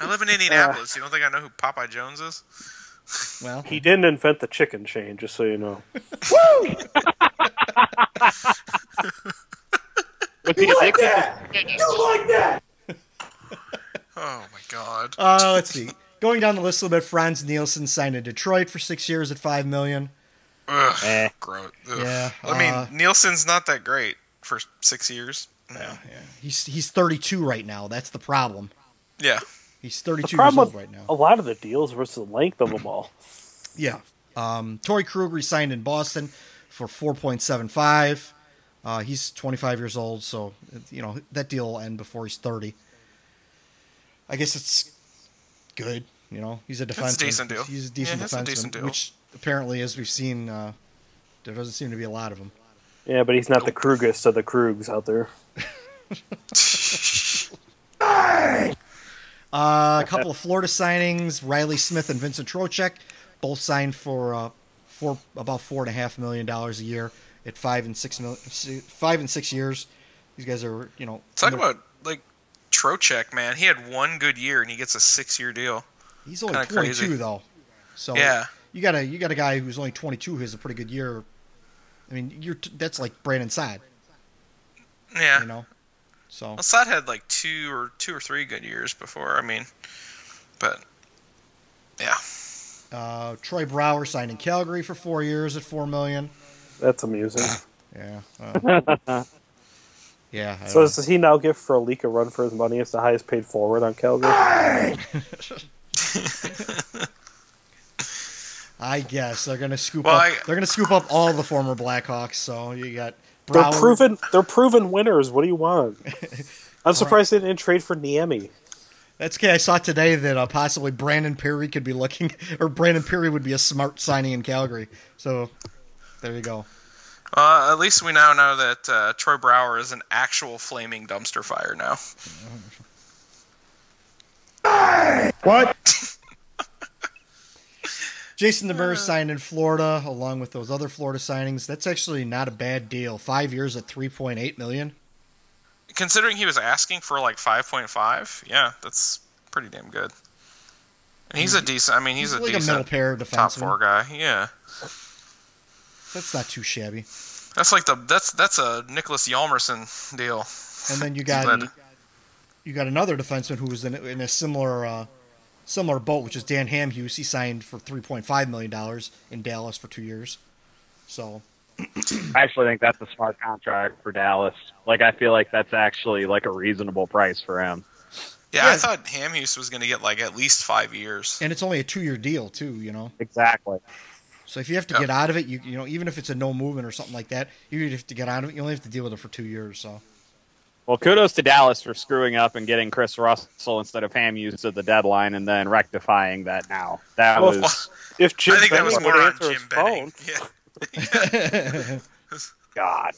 I live in uh, Indianapolis. you don't think I know who Popeye Jones is? well, He didn't invent the chicken chain, just so you know. Was he addicted to You like that? Oh my god. Uh, let's see. Going down the list a little bit, Frans Nielsen signed in Detroit for six years at five million. Ugh, Eh. gross. Ugh. Yeah, I mean, uh, Nielsen's not that great for six years. Yeah, He's he's 32 right now. That's the problem. Yeah. He's 32 years old right now. a lot of the deals was the length of them all. Yeah. Um, Torrey Krug resigned in Boston for 4.75. Uh, he's 25 years old, so you know that deal will end before he's 30. I guess it's good. You know, he's a It's a defenseman. decent deal. He's a decent Yeah, it's a defenseman, decent deal. which apparently, as we've seen, uh, there doesn't seem to be a lot of them. Yeah, but he's not the Krugest of the Krugs out there. Uh, a couple of Florida signings: Reilly Smith and Vincent Trocheck, both signed for uh, four about four and a half million dollars a year at five and six mil, five and six years. These guys are, you know, Talk under- about like Trocheck, man. He had one good year and he gets a six-year deal. He's only Kinda 22 crazy. though, so Yeah. you got a you got a guy who's only 22 who has a pretty good year. I mean, you're t- that's like Brandon Saad, Yeah. you know. So Well, Saad had like two or two or three good years before. I mean, but yeah. uh, Troy Brouwer signed in Calgary for four years at four million. That's amusing. Yeah. uh, yeah. I So don't- does he now give Frolik a run for his money as the highest paid forward on Calgary? I guess they're gonna scoop Well, up. I- They're gonna scoop up all the former Blackhawks. So you got They're proven. They're proven winners. What do you want? I'm surprised they didn't trade for Niemi. That's okay. I saw today that uh, possibly Brandon Pirri could be looking, or Brandon Pirri would be a smart signing in Calgary. So there you go. Uh, at least we now know that uh, Troy Brouwer is an actual flaming dumpster fire now. What? Jason Demers signed in Florida along with those other Florida signings. That's actually not a bad deal. Five years at three point eight million. Considering he was asking for like 5.5, yeah, that's pretty damn good. And he's a decent. I mean, he's, He's a like a decent middle pair top four guy. Yeah, That's not too shabby. that's like the that's that's a Niklas Hjalmarsson deal. And then you But- got you got another defenseman who was in, in a similar uh, similar boat, which is Dan Hamhuis. He signed for three point five million dollars in Dallas for two years. So I actually think that's a smart contract for Dallas. Like, I feel like that's actually like a reasonable price for him. Yeah, I thought Hamhuis was going to get like at least five years. and it's only a two year deal too. You know. Exactly. So if you have to oh. get out of it, you you know even if it's a no movement or something like that, you have to get out of it. You only have to deal with it for two years. So Well, kudos to Dallas for screwing up and getting Kris Russell instead of Hamhuis at the deadline and then rectifying that now. That Well, was. If Jim I think that was Benning more on answer his Jim Benning. phone, God.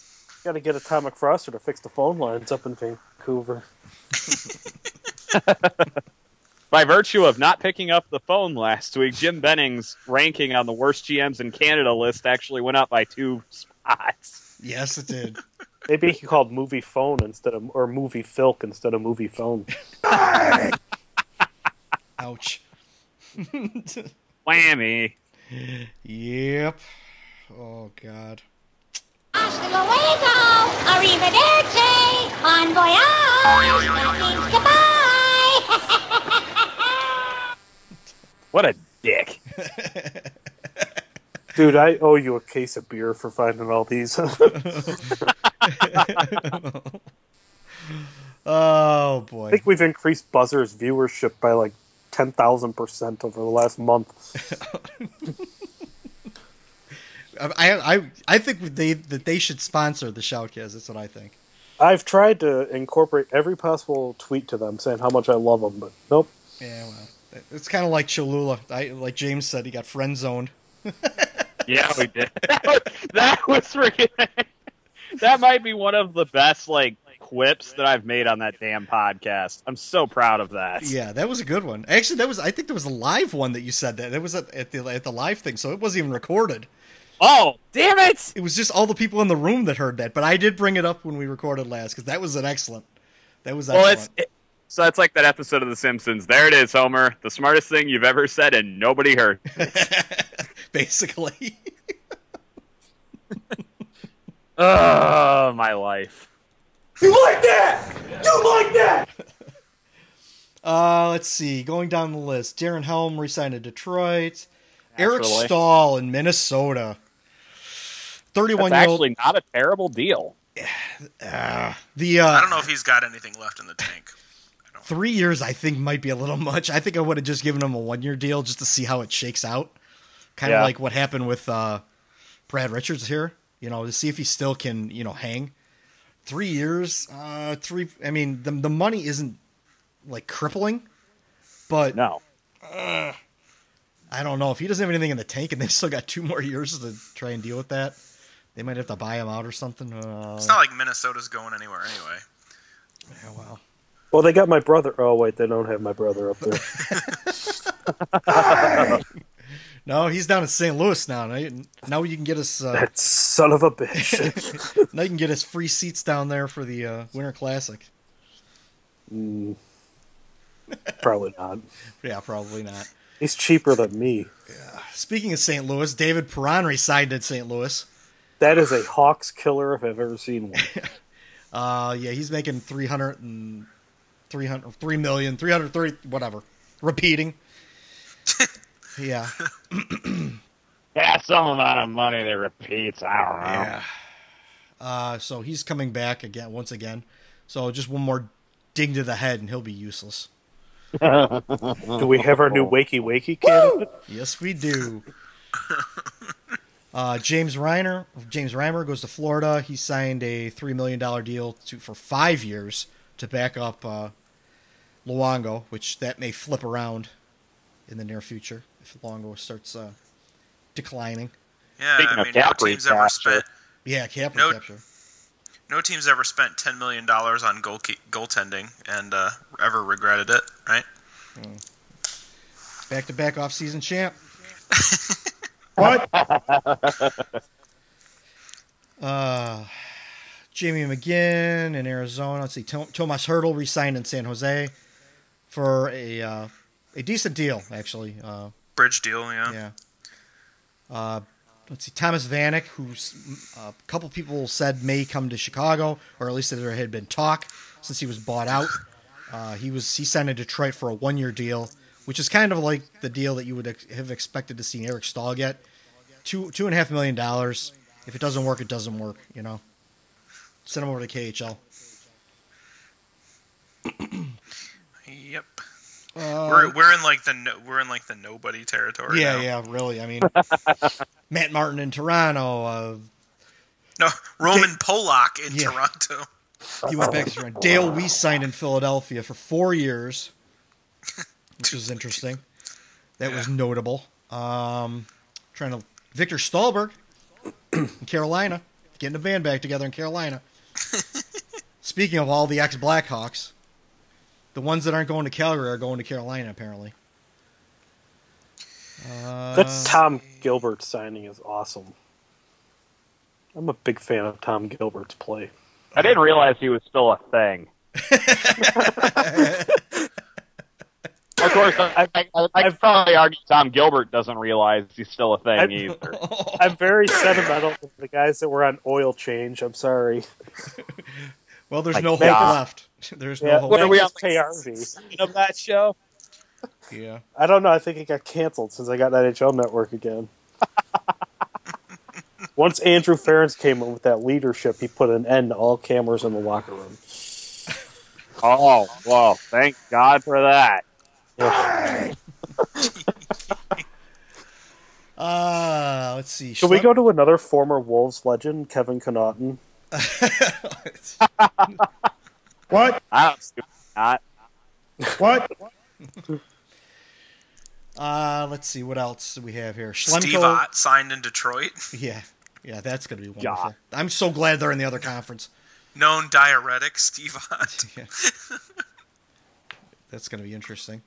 got to get Atomic Froster to fix the phone lines up in Vancouver. By virtue of not picking up the phone last week, Jim Benning's ranking on the worst GMs in Canada list actually went up by two spots. yes, it did. Maybe he called movie phone instead of or movie filk instead of movie phone. Ouch. Whammy. Yep. Oh God. Hasta luego, arrivederci, bon voyage, that means goodbye. What a dick. Dude, I owe you a case of beer for finding all these. Oh boy. I think we've increased Buzzr's viewership by like ten thousand percent over the last month. I I I think they that they should sponsor the Shoutcast. That's what I think. I've tried to incorporate every possible tweet to them saying how much I love them, but nope. Yeah, well, it's kind of like Cholula. I like James said, he got friend zoned. Yeah, we did. That was, that was freaking. that might be one of the best like quips that I've made on that damn podcast. I'm so proud of that. Yeah, that was a good one. Actually, that was I think there was a live one that you said that. That was at, at the at the live thing, so it wasn't even recorded. Oh, damn it! It was just all the people in the room that heard that. But I did bring it up when we recorded last because that was an excellent. That was Well, excellent. it's it, so it's like that episode of The Simpsons. There it is, Homer. The smartest thing you've ever said, and nobody heard. basically. oh, my life. You like that? You like that? Uh, let's see. Going down the list, Darren Helm resigned to Detroit. Eric Naturally. Staal in Minnesota. Thirty-one That's year old. actually not a terrible deal. Uh, the uh, I don't know if he's got anything left in the tank. Three years I think might be a little much. I think I would have just given him a one-year deal just to see how it shakes out. Kind of Yeah. like what happened with uh, Brad Richards here. You know, to see if he still can you know hang. Three years. Uh, three. I mean, the the money isn't like crippling, but No. uh, I don't know if he doesn't have anything in the tank, and they've still got two more years to try and deal with that. They might have to buy him out or something. Uh, It's not like Minnesota's going anywhere anyway. yeah, well, Well, they got my brother. Oh wait, they don't have my brother up there. no, he's down in St. Louis now. Now you, can get us. Uh, that son of a bitch. now you can get us free seats down there for the uh, Winter Classic. Mm, probably not. Yeah, probably not. He's cheaper than me. Yeah. Speaking of St. Louis, David Perron resigned in St. Louis. That is a Hawks killer if I've ever seen one. Uh, yeah, he's making 300 and 300, 3 million, 330, whatever. Repeating. yeah. Yeah, some amount of money that repeats. I don't know. Yeah. Uh, so he's coming back again, once again. So just one more ding to the head and he'll be useless. Do we have our new wakey wakey candidate? Yes, we do. Uh, James Reiner, James Reimer goes to Florida. He signed a three million dollar deal to for five years to back up uh, Luongo, which that may flip around in the near future if Luongo starts uh, declining. Yeah, Speaking I of mean, no team's recapture. ever spent Yeah, cap No- capture. No team's ever spent ten million dollars on goal goaltending and uh, ever regretted it, right? Back to back off season champ. What? Uh, Jamie McGinn in Arizona. Let's see. To- Tomas Hertl re-signed in San Jose for a uh, a decent deal, actually. Uh, Bridge deal, yeah. yeah. Uh, let's see. Thomas Vanek, who's uh, a couple people said may come to Chicago, or at least that there had been talk since he was bought out. Uh, he was he signed in Detroit for a one year deal, which is kind of like the deal that you would have expected to see Eric Staal get. Two two and a half million dollars. If it doesn't work, it doesn't work. You know. Send him over to KHL. Yep. Uh, we're we're in like the no, we're in like the nobody territory. yeah, now. yeah, really. I mean, Matt Martin in Toronto. Uh, No, Roman Da- Polak in Yeah. Toronto. he went back to Toronto. Dale Weise signed in Philadelphia for four years, which was interesting. That was notable. Um, trying to Viktor Stalberg in Carolina, getting the band back together in Carolina. Speaking of all the ex Blackhawks, the ones that aren't going to Calgary are going to Carolina apparently. Uh, That Tom Gilbert signing is awesome. I'm a big fan of Tom Gilbert's play. I didn't realize he was still a thing. of course, I, I, I, I could probably argue Tom Gilbert doesn't realize he's still a thing I'm- either. I'm very sentimental to the guys that were on oil change. I'm sorry. well, there's Like no hope left. There's no Yeah, hope. what are we on Of KRV? that show? Yeah. I don't know. I think it got canceled since I got that NHL Network again. Once Andrew Ference came in with that leadership, he put an end to all cameras in the locker room. Oh, well, thank God for that. Uh, let's see. Should we go to another former Wolves legend, Kevin Connauton? What? I don't see not. What? Uh, let's see what else do we have here. Steve Ott signed in Detroit. Yeah, yeah, that's gonna be wonderful. I'm so glad they're in the other conference. Known diuretic Steve Ott. That's gonna be interesting.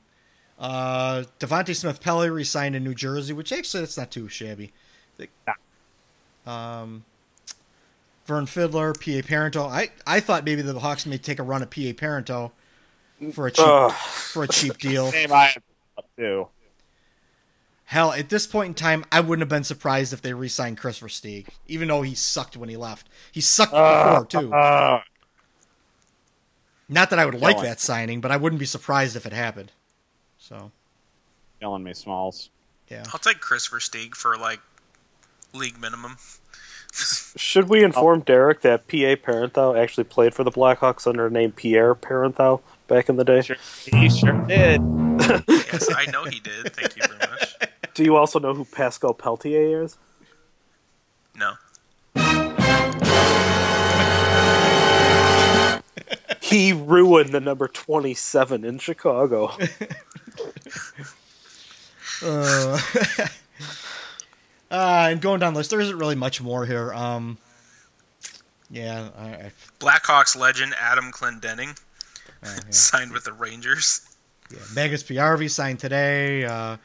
Uh, Devante Smith Pelly re-signed in New Jersey, which actually that's not too shabby. Um, Vern Fiddler, PA Parenteau. I I thought maybe the Hawks may take a run at PA Parenteau for a cheap Ugh. for a cheap deal. Same I have too. Hell, at this point in time, I wouldn't have been surprised if they re-signed Kris Versteeg, even though he sucked when he left. He sucked Uh, before too. uh, Not that I would like that signing, but I wouldn't be surprised if it happened. So killing me, Smalls. yeah, I'll take Kris Versteeg for like league minimum. Should we inform Derek that P.A. Parenteau actually played for the Blackhawks under the name Pierre Parenteau back in the day? Sure, he sure did. yes, I know he did. Thank you very much. Do you also know who Pascal Pelletier is? No. He ruined the number 27 in Chicago. Uh, uh, and going down the list, there isn't really much more here. Um, yeah, I, I, Blackhawks legend Adam Clendenning uh, yeah. signed with the Rangers. yeah. Magus PRV signed today. Uh,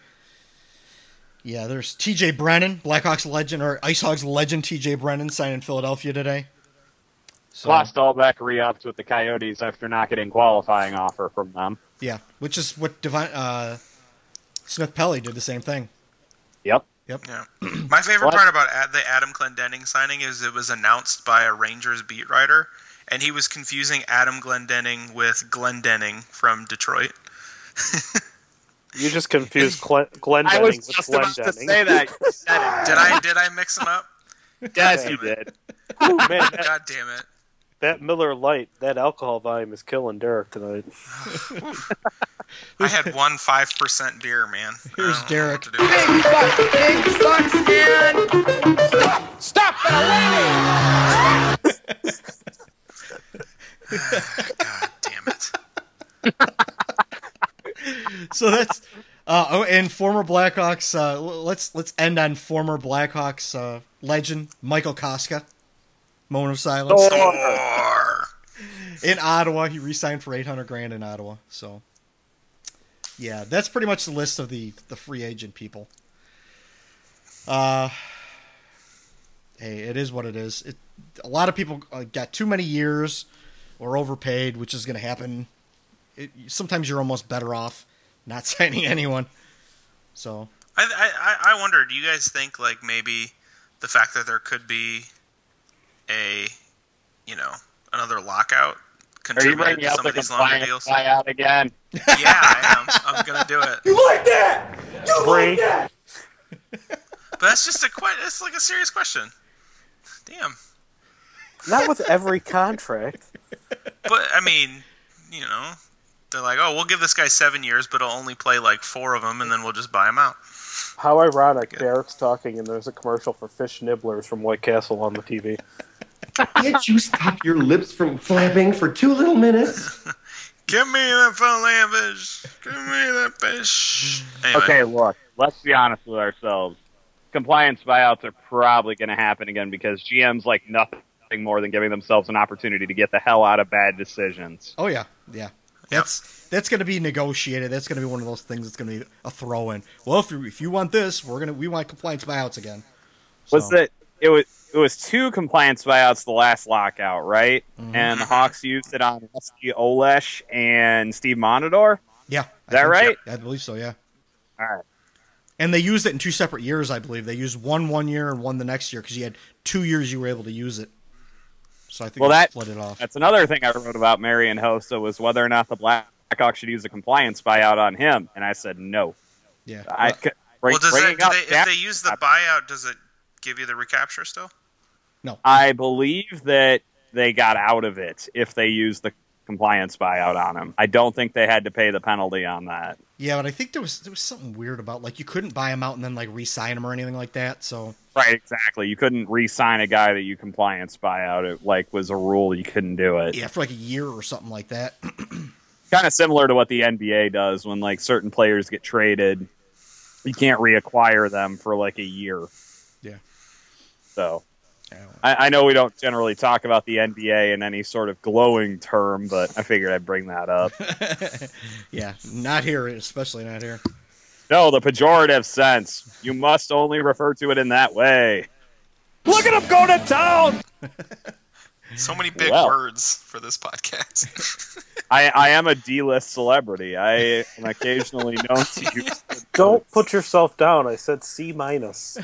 yeah, there's T.J. Brennan, Blackhawks legend or Ice Hogs legend T.J. Brennan signed in Philadelphia today. So, Lost all back re-ups with the Coyotes after not getting qualifying offer from them. yeah, which is what Devon, uh, Smith Pelly did the same thing. Yep. Yep. Yeah. My favorite What? part about Ad- the Adam Glendenning signing is it was announced by a Rangers beat writer, and he was confusing Adam Glendenning with Glendenning from Detroit. You just confused Glenn, Glenn I Denning was with just Glenn about to Denning. say that. You said it. Did I did I mix them up? Yes, you did. Ooh, man, God damn it! That Miller Lite, that alcohol volume is killing Derek tonight. I had one five percent beer, man. Here's don't know Derek. what to. Big bucks, man! Stop! Stop it God damn it! so that's uh, oh, and former Blackhawks. Uh, let's let's end on former Blackhawks uh, legend Michael Kostka. Moment of silence. Thor. In Ottawa, he re-signed for eight hundred grand in Ottawa. So, yeah, that's pretty much the list of the the free agent people. Uh, hey, it is what it is. It, a lot of people uh, got too many years or overpaid, which is going to happen. It, sometimes you're almost better off not signing anyone. So I, I I wonder. Do you guys think like maybe the fact that there could be a you know another lockout Are you bringing to up some the of these longer compliance deals? buyout again? Yeah, I am. I'm gonna do it. You like that? You Break. like that? But that's just a quite. It's like a serious question. Damn. Not with every contract. But I mean, you know, they're like, oh, we'll give this guy seven years, but he'll only play like four of them, and then we'll just buy him out. How ironic. Derek's talking, and there's a commercial for fish nibblers from White Castle on the TV. Can't you stop your lips from flapping for two little minutes? Give me that filet fish. Give me that fish. Anyway, Okay, look, let's be honest with ourselves. Compliance buyouts are probably going to happen again because GMs like nothing more than giving themselves an opportunity to get the hell out of bad decisions. Oh yeah, yeah. That's that's going to be negotiated. That's going to be one of those things that's going to be a throw in. Well, if you, if you want this, we're gonna we want compliance buyouts again. Was So- that it was it was two compliance buyouts the last lockout, right? Mhm. And the Hawks used it on Rusty Olesz and Steve Montador. Yeah, Is I that right? so. I believe so. Yeah. All right. And they used it in two separate years, I believe. They used one one year and one the next year because you had two years you were able to use it. So I think Well, that split it off. that's another thing I wrote about Marian Hossa was whether or not the Blackhawks should use a compliance buyout on him, and I said no. Yeah. I c- bring- well, does it, bringing do they, if they use the buyout, does it give you the recapture still? No. I believe that they got out of it if they used the compliance buyout on him. I don't think they had to pay the penalty on that. Yeah, but I think there was there was something weird about like you couldn't buy him out and then like re-sign him or anything like that. So Right, exactly. You couldn't re-sign a guy that you compliance buyout. It like was a rule you couldn't do it. yeah, for like a year or something like that. Kind of similar to what the NBA does when like certain players get traded, you can't reacquire them for like a year. Yeah. So I, I know we don't generally talk about the NBA in any sort of glowing term, but I figured I'd bring that up. yeah, not here, especially not here. no, the pejorative sense. You must only refer to it in that way. Look at him go to town! So many big Well. words for this podcast. I, I am a D-list celebrity. I am occasionally known to use. Don't put yourself down. I said C minus.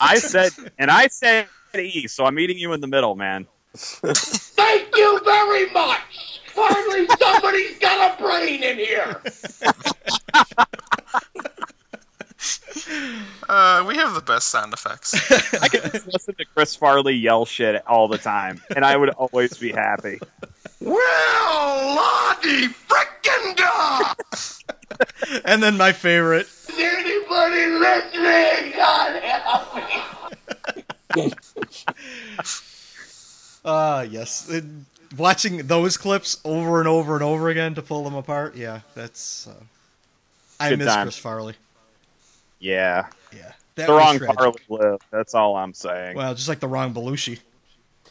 I said, and I said E, so I'm meeting you in the middle, man. Thank you very much. Finally, somebody's got a brain in here. uh, we have the best sound effects. I could just listen to Chris Farley yell shit all the time, and I would always be happy. Well, Lottie frickin' da! And then my favorite. Is anybody listening? God help me. Uh yes. Uh, watching those clips over and over and over again to pull them apart. Yeah, that's. Uh, I Good miss time. Chris Farley. Yeah. Yeah. That the wrong tragic. Farley lived. That's all I'm saying. Well, just like the wrong Belushi.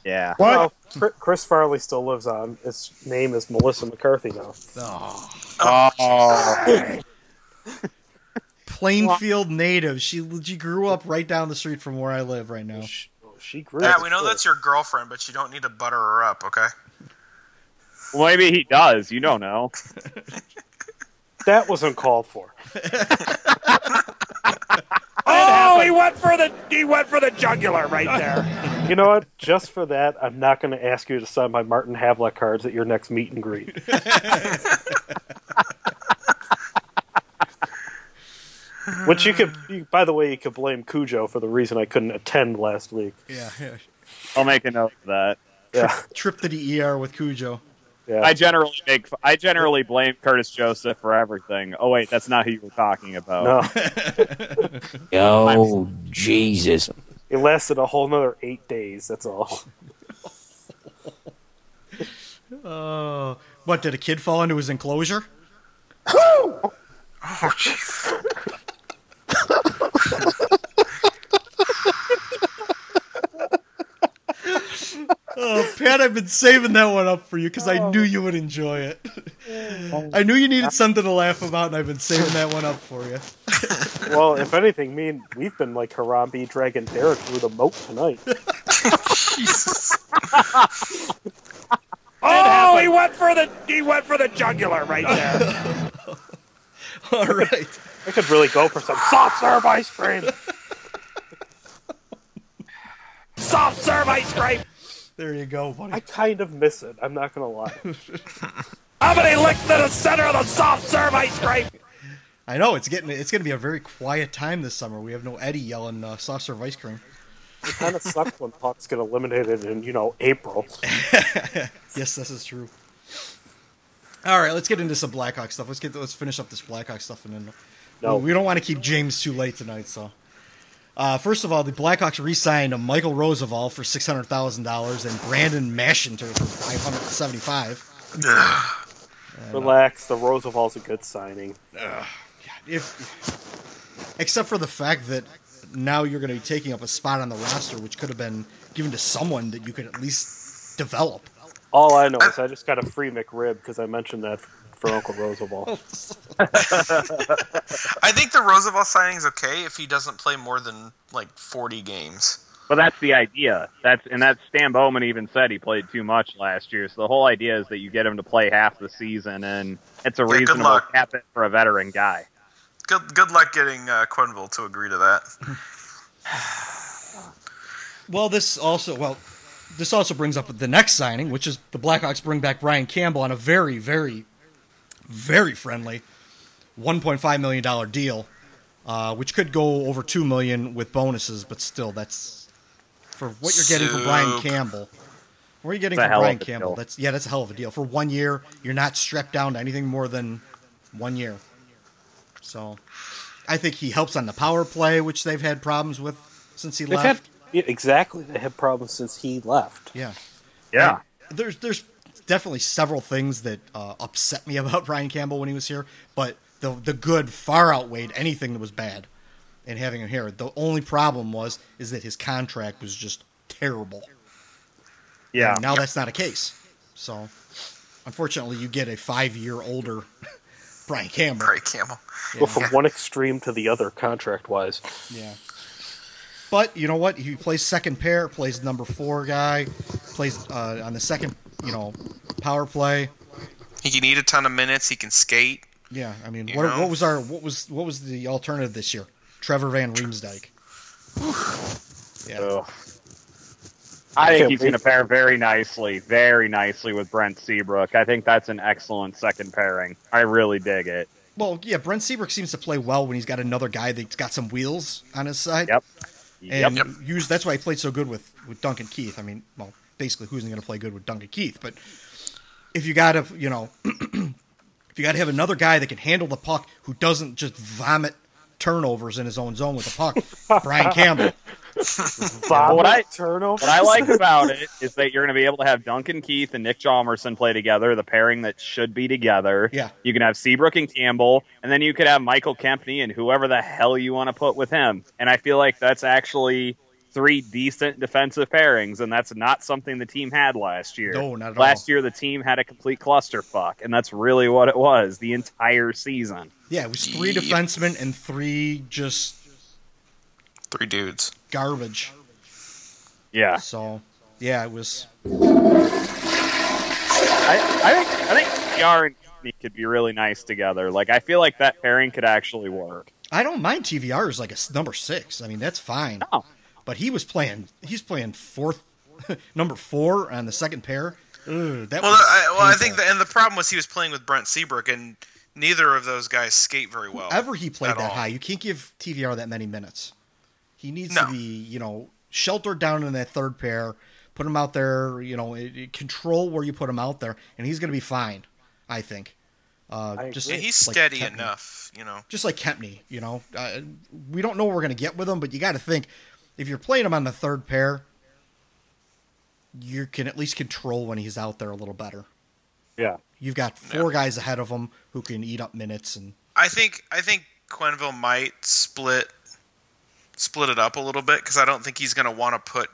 Yeah. Well, Chris Farley still lives on. His name is Melissa McCarthy now. Oh. oh. Plainfield native. She she grew up right down the street from where I live right now. She grew. yeah, we know that's your girlfriend, but you don't need to butter her up, okay? Well, maybe he does. You don't know. That was uncalled for. Oh, he went for the he went for the jugular right there. You know what? Just for that, I'm not going to ask you to sign my Martin Havlat cards at your next meet and greet. Which you could, you, by the way, you could blame Cujo for the reason I couldn't attend last week. Yeah. yeah. I'll make a note of that. Yeah, Trip to the ER with Cujo. Yeah. I generally make. I generally blame Curtis Joseph for everything. Oh wait, that's not who you were talking about. no, Oh, Jesus. it lasted a whole nother eight days. That's all. Oh, what did a kid fall into his enclosure? Oh, jeez. Oh, Pat, I've been saving that one up for you because I knew you would enjoy it. I knew you needed something to laugh about, and I've been saving that one up for you. well, if anything, me and we've been like Harambe dragging Derek through the moat tonight. Jesus. Oh, he went for the he went for the jugular right there. All right. I could really go for some soft serve ice cream. Soft serve ice cream. There you go, buddy. I kind of miss it. I'm not gonna lie. How many licks to the center of the soft serve ice cream? I know it's getting it's going to be a very quiet time this summer. We have no Eddie yelling uh, soft serve ice cream. It kind of sucks when Pucks get eliminated in you know April. yes, this is true. All right, let's get into some Blackhawk stuff. Let's get let's finish up this Blackhawk stuff, and then No. we don't want to keep James too late tonight. So, uh, first of all, the Blackhawks re-signed Michal Rozsival for six hundred thousand dollars and Brandon Mashinter for 575. Relax, the Rozsival's a good signing. If except for the fact that now you're going to be taking up a spot on the roster, which could have been given to someone that you could at least develop. All I know is I just got a free McRib because I mentioned that for Uncle Rozsival. I think the Rozsival signing is okay if he doesn't play more than like 40 games. But that's the idea. That's and that's Stan Bowman even said he played too much last year. So the whole idea is that you get him to play half the season, and it's a Yeah, reasonable cap it for a veteran guy. Good good luck getting uh, Quenneville to agree to that. Well, this also well, this also brings up the next signing, which is the Blackhawks bring back Brian Campbell on a very, very, very friendly, one point five million dollar deal, uh, which could go over two million with bonuses, but still, that's for what you're getting from Brian Campbell. What are you getting It's from Brian Campbell? deal. That's yeah, that's a hell of a deal for one year. You're not strapped down to anything more than one year. So, I think he helps on the power play, which they've had problems with since he They've left. had exactly. They had problems since he left. Yeah. Yeah. There's there's definitely several things that uh, upset me about Brian Campbell when he was here, but the the good far outweighed anything that was bad in having him here. The only problem was is that his contract was just terrible. Yeah. And now that's not a case. So unfortunately, you get a five year older Brian Campbell. Brian Campbell. Go from one extreme to the other, contract wise. Yeah. But you know what? He plays second pair, plays number four guy, plays uh, on the second, you know, power play. He can eat a ton of minutes. He can skate. Yeah, I mean, what, what was our what was what was the alternative this year? Trevor Van Riemsdyk. Yeah. Ugh. I think he's going to pair very nicely, very nicely with Brent Seabrook. I think that's an excellent second pairing. I really dig it. Well, yeah, Brent Seabrook seems to play well when he's got another guy that's got some wheels on his side. Yep. And Yep. use that's why he played so good with with Duncan Keith. I mean, well, basically, who's going to play good with Duncan Keith? But if you got to, you know, if you got to have another guy that can handle the puck, who doesn't just vomit turnovers in his own zone with the puck, Brian Campbell. But what I turnover. what I like about it is that you're going to be able to have Duncan Keith and Nick Hjalmarsson play together, the pairing that should be together. Yeah. You can have Seabrook and Campbell, and then you could have Michal Kempny and whoever the hell you want to put with him. And I feel like that's actually three decent defensive pairings, and that's not something the team had last year. No, not at last year, the team had a complete clusterfuck, and that's really what it was the entire season. Yeah, it was three defensemen and three just Three dudes. garbage. Yeah. So, yeah, it was. I, I think I think PR and Kempny could be really nice together. Like I feel like that pairing could actually work. I don't mind TVR as like a number six. I mean, that's fine. No. But he was playing. He's playing fourth, number four on the second pair. Ugh, that Well, was I, well, I think the, and the problem was he was playing with Brent Seabrook, and neither of those guys skate very well. Ever he played that all. high, you can't give TVR that many minutes. He needs No. to be, you know, sheltered down in that third pair. Put him out there, you know, it- it- control where you put him out there, and he's going to be fine. I think. Uh, just Yeah, he's like steady Kempny. enough, you know. just like Kempny, you know. Uh, we don't know what we're going to get with him, but you got to think if you're playing him on the third pair, you can at least control when he's out there a little better. Yeah. You've got four guys ahead of him who can eat up minutes, and I think I think Quenneville might split split it up a little bit because I don't think he's going to want to put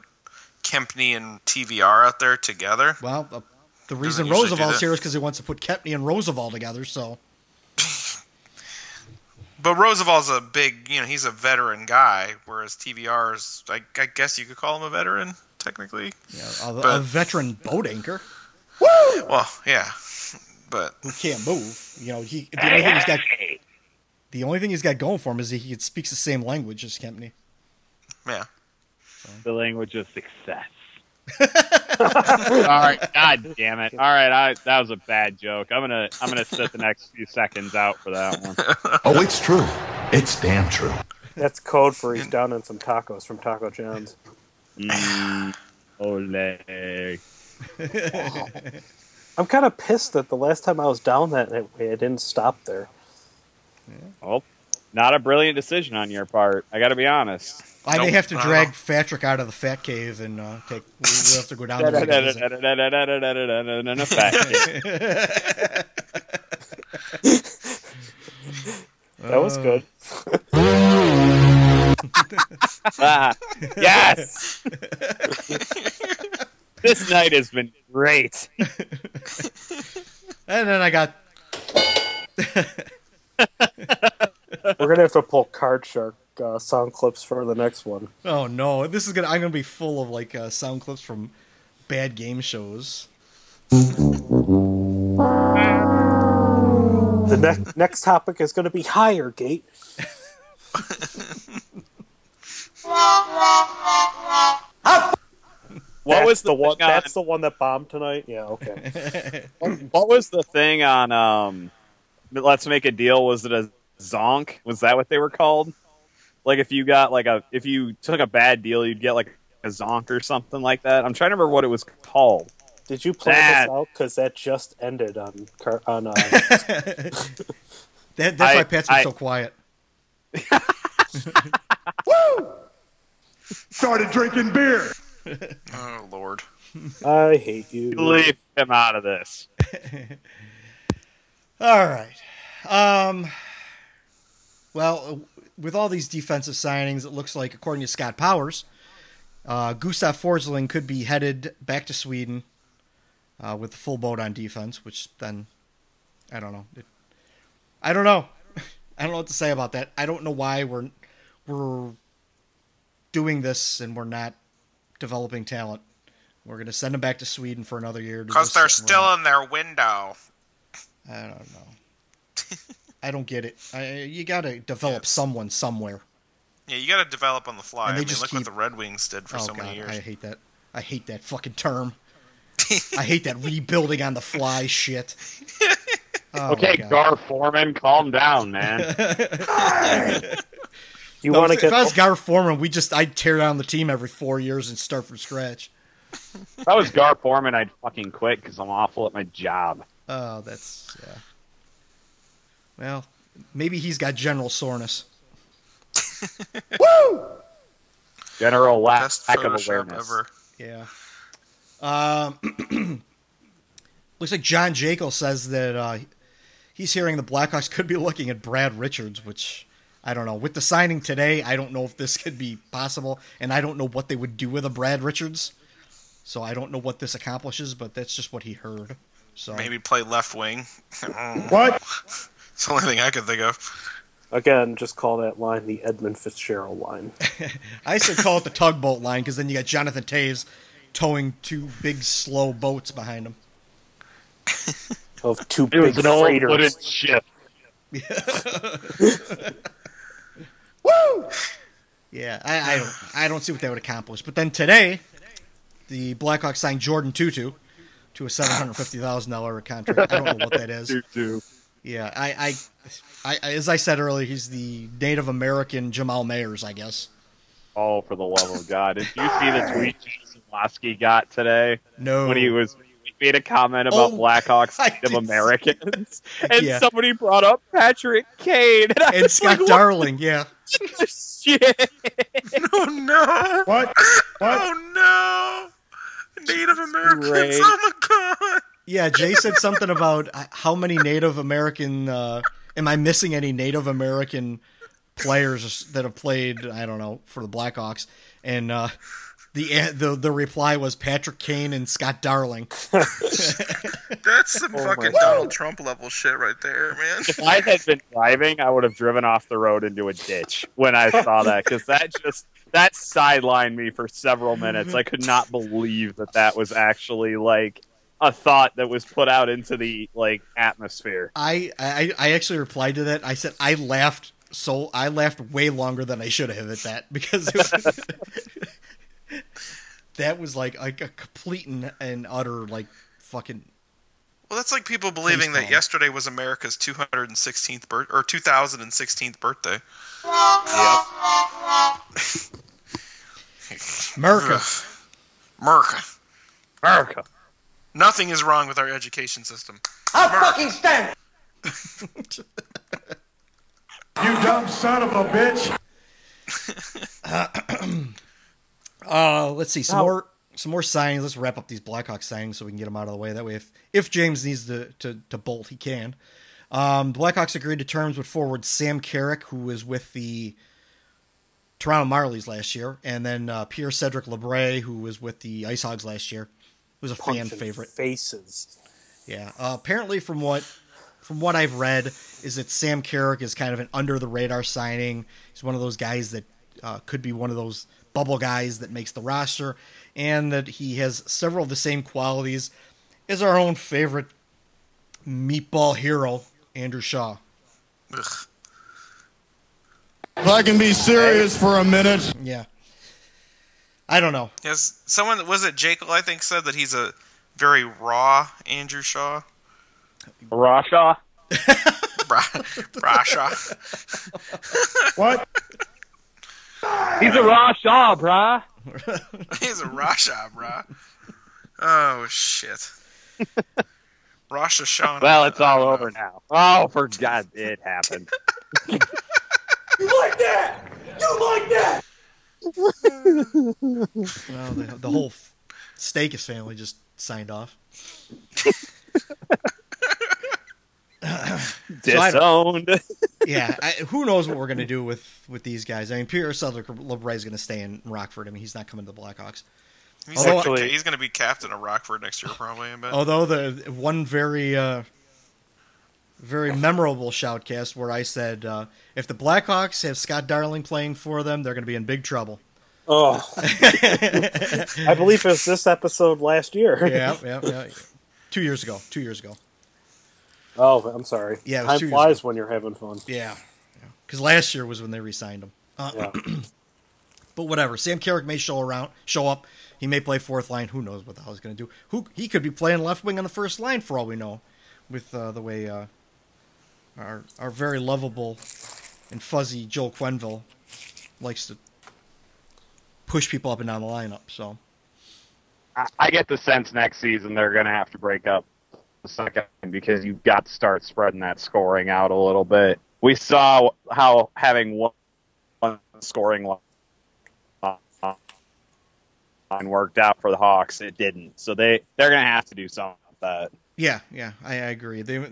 Kempny and TVR out there together. Well, uh, the reason usually Rozsival's here is because he wants to put Kempny and Roosevelt together. So But Rozsival's a big, you know, he's a veteran guy, whereas TVR is, I, I guess you could call him a veteran, technically. yeah, a, But- a veteran boat anchor Woo! Well, yeah, but who can't move. You know, he the only thing he's got. The only thing he's got going for him is that he speaks the same language as Kempny. yeah. The language of success. All right, God damn it! All right, I, that was a bad joke. I'm gonna I'm gonna sit the next few seconds out for that one. Oh, it's true. It's damn true. That's code for he's down in some tacos from Taco John's. Mm, ole. I'm kind of pissed that the last time I was down that way, I didn't stop there. Well, not a brilliant decision on your part. I got to be honest. I may have to not at drag all. Patrick out of the fat cave and uh, take. We'll we'll have to go down there. to go visit. Fat That was Uh, good. Ah, yes. this night has been great. And then I got We're gonna have to pull Card Shark uh, sound clips for the next one. Oh no, this is gonna. I'm gonna be full of like uh, sound clips from bad game shows. The next next topic is gonna be higher gate. What That's was the, the one? on- That's the one that bombed tonight. Yeah. Okay. What was the thing on um Let's Make a Deal? Was it a zonk? Was that what they were called? Like if you got like a if you took a bad deal, you'd get like a zonk or something like that. I'm trying to remember what it was called. Did you play That- this out? Because that just ended on on. Uh, That, that's I- why Pat's been I- so quiet. Woo! Started drinking beer. Oh Lord. I hate you. Leave him out of this. All right. Um. Well, with all these defensive signings, it looks like, according to Scott Powers, uh, Gustav Forsling could be headed back to Sweden uh, with the full boat on defense. Which then, I don't know. It, I don't know. I don't know what to say about that. I don't know why we're we're doing this and we're not developing talent. We're going to send them back to Sweden for another year. Because they're still in their window. I don't know. I don't get it. I, you got to develop someone somewhere. Yeah, you got to develop on the fly. And I they mean, just look keep- what the Red Wings did for oh so God, many years. I hate that. I hate that fucking term. I hate that rebuilding on the fly shit. Oh, okay. Gar Forman, calm down, man. You No, want to if, get? if I was Gar Forman, we just I'd tear down the team every four years and start from scratch. if I was Gar Forman, I'd fucking quit because I'm awful at my job. Oh, that's yeah. Well, maybe he's got general soreness. Woo! General lack, lack of awareness. ever. Yeah. Um, looks like John Jaeckel says that uh, he's hearing the Blackhawks could be looking at Brad Richards, which I don't know. With the signing today, I don't know if this could be possible, and I don't know what they would do with a Brad Richards. So I don't know what this accomplishes, but that's just what he heard. So Maybe play left wing. What? It's the only thing I could think of. Again, just call that line the Edmund Fitzgerald line. I should call it the tugboat line because then you got Jonathan Toews towing two big slow boats behind him. Of two It big was an old freighters. wooden ship. Yeah, I, I don't I don't see what that would accomplish. But then today, the Blackhawks signed Jordin Tootoo to a seven hundred fifty thousand dollar contract. I don't know what that is. Tootoo. Yeah, I, I, I, as I said earlier, he's the Native American Jamal Mayers, I guess. Oh, for the love of God! Did you see the tweet Jay Zawaski got today? No. When he was made a comment about Oh, Blackhawks Native Americans, and Yeah. somebody brought up Patrick Kane, and, I And Scott like, Darling, yeah. What the shit? Oh no! What? What? Oh no! Native Americans! Great. Oh my god! Yeah, Jay said something about uh, how many Native American. Uh, am I missing any Native American players that have played? I don't know for the Blackhawks, and uh, The the the reply was Patrick Kane and Scott Darling. That's some Oh fucking Donald Trump level shit right there, man. If I had been driving, I would have driven off the road into a ditch when I saw that because that just that sidelined me for several minutes. I could not believe that that was actually like a thought that was put out into the like atmosphere. I, I I actually replied to that. I said I laughed so I laughed way longer than I should have at that because it was, that was like like a complete and, and utter like fucking Well, that's like people believing that yesterday was America's 216th birth or 2016th birthday. America. America. America. Nothing is wrong with our education system. I'll fucking stand it. You dumb son of a bitch. Uh, let's see some Now- more some more signings. Let's wrap up these Blackhawks signings so we can get them out of the way. That way, if if James needs to to, to bolt, he can. Um, the Blackhawks agreed to terms with forward Sam Carrick, who was with the Toronto Marlies last year, and then uh, Pierre Cedric Labrie, who was with the Ice Hogs last year, was a fan favorite. Faces. Yeah. Uh, apparently, from what from what I've read, is that Sam Carrick is kind of an under the radar signing. He's one of those guys that uh, could be one of those bubble guys that makes the roster, and that he has several of the same qualities as our own favorite meatball hero, Andrew Shaw. Ugh. If I can be serious for a minute. Yeah. I don't know. Yes, someone was it Jaeckel I think said that he's a very raw Andrew Shaw. Rasha. Bra- Brasha. What? He's a raw Shaw, brah. he's a raw Shaw, bruh. Oh shit. Rosh Hashanah. Well, it's all over now. Oh, for God, it happened. You like that? You like that? Well, the, the whole f- Stakes family just signed off. So I Disowned. yeah, I, who knows what we're going to do with with these guys? I mean, Pierre Cedric Labrie is going to stay in Rockford. I mean, he's not coming to the Blackhawks. He's, Although- actually, he's going to be captain of Rockford next year, probably. I bet. Although the one very uh, very memorable shoutcast where I said uh, if the Blackhawks have Scott Darling playing for them, they're going to be in big trouble. Oh, I believe it was this episode last year. yeah, yeah, yeah. Two years ago. Two years ago. Oh, I'm sorry. Yeah, time flies when you're having fun. Yeah, because last year was when they re-signed him. Uh, Yeah. but whatever. Sam Carrick may show around, show up. He may play fourth line. Who knows what the hell he's going to do? Who he could be playing left wing on the first line for all we know, with uh, the way uh, our our very lovable and fuzzy Joel Quenneville likes to push people up and down the lineup. So I- get the sense next season they're going to have to break up the second because you've got to start spreading that scoring out a little bit. We saw how having one one scoring line worked out for the Hawks. It didn't, so they they're going to have to do something about that. yeah, yeah, I, I agree. They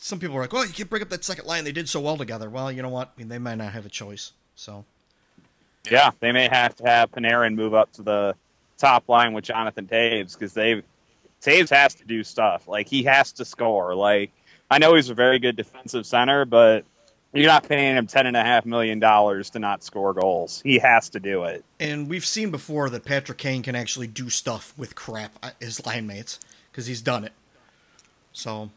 some people are like, "Oh, you can't break up that second line. They did so well together." Well, you know what? I mean, they might not have a choice. So Yeah, they may have to have Panarin move up to the top line with Jonathan Toews because they Toews has to do stuff. Like he has to score. Like I know he's a very good defensive center, but you're not paying him ten and a half million dollars to not score goals. He has to do it. And we've seen before that Patrick Kane can actually do stuff with crap uh, his line mates because he's done it. So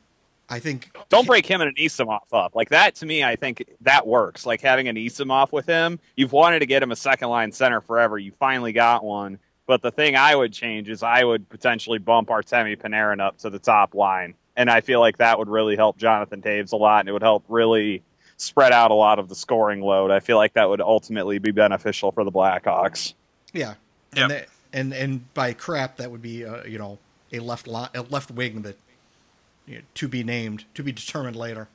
I think Don't break him and Anisimov up. Like that to me, I think that works. Like having Anisimov with him, you've wanted to get him a second line center forever. You finally got one. But the thing I would change is I would potentially bump Artemi Panarin up to the top line. And I feel like that would really help Jonathan Toews a lot and it would help really spread out a lot of the scoring load. I feel like that would ultimately be beneficial for the Blackhawks. yeah, and that, and and by crap that would be uh, you know a left li- a left wing that you know, to be named to be determined later.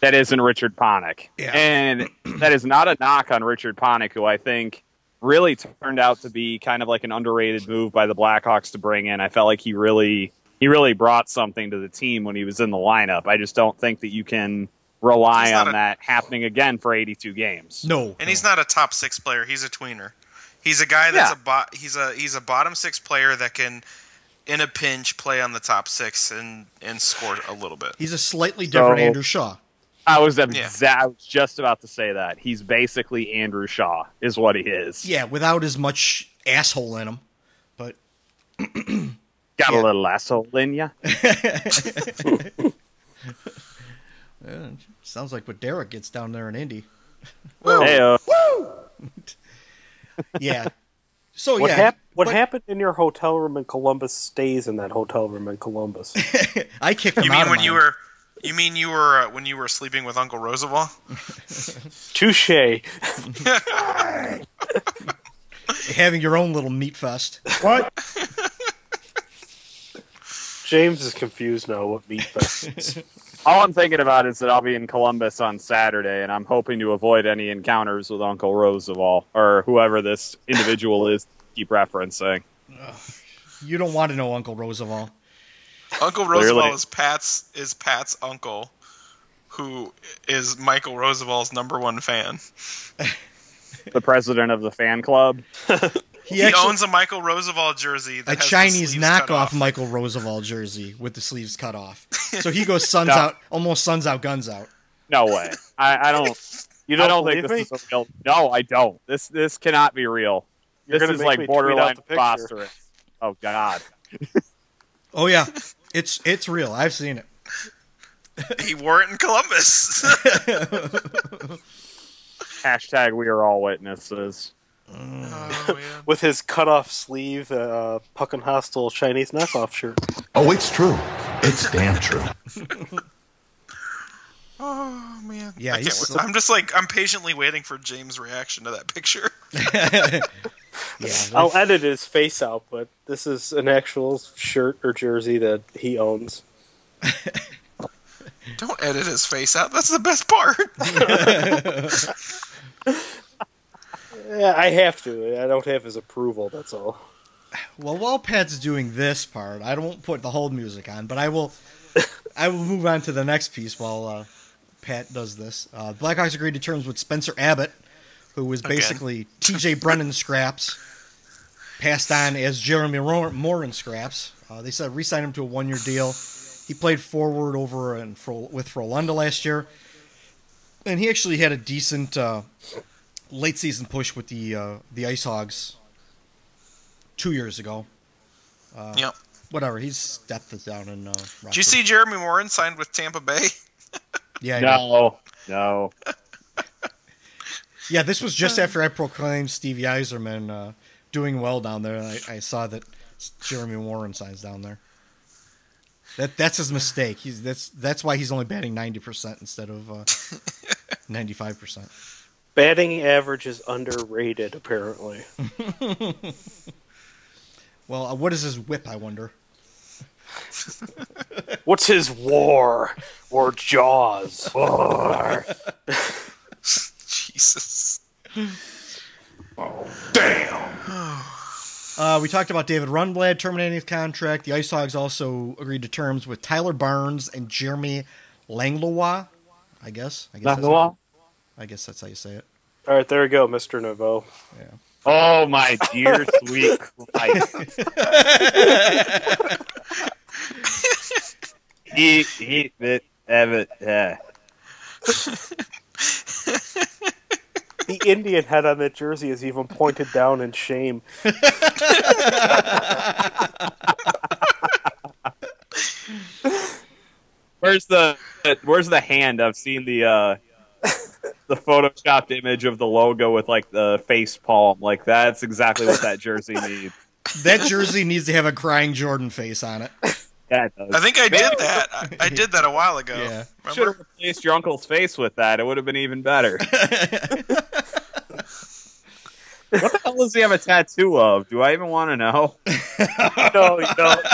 that isn't Richard Panik. Yeah. And that is not a knock on Richard Panik, who I think really turned out to be kind of like an underrated move by the Blackhawks to bring in. I felt like he really he really brought something to the team when he was in the lineup. I just don't think that you can rely on a- that happening again for 82 games. No, And he's not a top six player. He's a tweener. He's a guy that's Yeah. a bot. He's a he's a bottom six player that can, in a pinch, play on the top six and and score a little bit. He's a slightly different So- Andrew Shaw. I was exa- I was just about to say that. He's basically Andrew Shaw, is what he is. Yeah, without as much asshole in him. But Got a little asshole in ya. Yeah, sounds like what Derek gets down there in Indy. Hey, uh, Yeah. So what yeah, hap- what but happened in your hotel room in Columbus stays in that hotel room in Columbus. I kicked him You out mean of when you were? You mean you were uh, when you were sleeping with Uncle Roosevelt? Touche. having your own little meat fest. What? James is confused now. What meat fest is. All I'm thinking about is that I'll be in Columbus on Saturday, and I'm hoping to avoid any encounters with Uncle Roosevelt or whoever this individual is. Keep referencing. You don't want to know Uncle Roosevelt. Uncle Clearly. Roosevelt is Pat's is Pat's uncle, who is Michal Rozsival's number one fan. The president of the fan club. He, He, actually, owns a Michal Rozsival jersey. That a has Chinese sleeves cut knockoff off. Michal Rozsival jersey with the sleeves cut off. So he goes suns No. out, almost suns out, guns out. No way. I, I don't. You don't don't think believe this is real. No, I don't. This this cannot be real. You're this gonna is like me tweet out borderline the picture. preposterous. Oh God. Oh yeah, it's it's real. I've seen it. He wore it in Columbus. Hashtag we are all witnesses. Oh, with his cut off sleeve, uh, Puckin Hostile Chinese knockoff shirt. Oh, it's true. It's damn true. Oh man. Yeah, I can't he's- wait. I'm just like I'm patiently waiting for James' reaction to that picture. Yeah, I'll edit his face out, but this is an actual shirt or jersey that he owns. Don't edit his face out. That's the best part. Yeah, I have to. I don't have his approval. That's all. Well, while Pat's doing this part, I don't put the whole music on, but I will. I will move on to the next piece while uh, Pat does this. Uh, Blackhawks agreed to terms with Spencer Abbott, who was basically T.J. Brennan scraps, passed on as Jeremy Ro- Morin scraps. Uh, they said re-sign him to a one-year deal. He played forward over in Fro- with Frolunda last year, and he actually had a decent uh, late season push with the uh, the Ice Hogs two years ago. Uh, Yep. Whatever. He's depth is down in. Uh, Did you see Jeremy Morin signed with Tampa Bay? Yeah. I did. No, no. Yeah. This was just after I proclaimed Stevie Yzerman uh, doing well down there. I, I saw that Jeremy Morin signs down there. That that's his mistake. He's that's that's why he's only batting ninety percent instead of uh, ninety five percent. Batting average is underrated, apparently. Well, uh, what is his whip? I wonder. What's his war or Jaws? War. Jesus. Oh, damn. Uh, we talked about David Rundblad terminating his contract. The Ice Hogs also agreed to terms with Tyler Barnes and Jeremy Langlois. I guess. I guess. Langlois? I guess that's how you say it. All right, there we go, Mr. Neveau. Oh my dear sweet Christ. Eat, eat it, have yeah. The Indian head on that jersey is even pointed down in shame. Where's the Where's the hand? I've seen the uh, the photoshopped image of the logo with like the face palm. Like that's exactly what that jersey needs. That jersey needs to have a crying Jordan face on it. Yeah, it does. I think I did that. I, I did that a while ago. Yeah. Should have replaced your uncle's face with that. It would have been even better. what the hell does he have a tattoo of? Do I even want to know? no, you don't.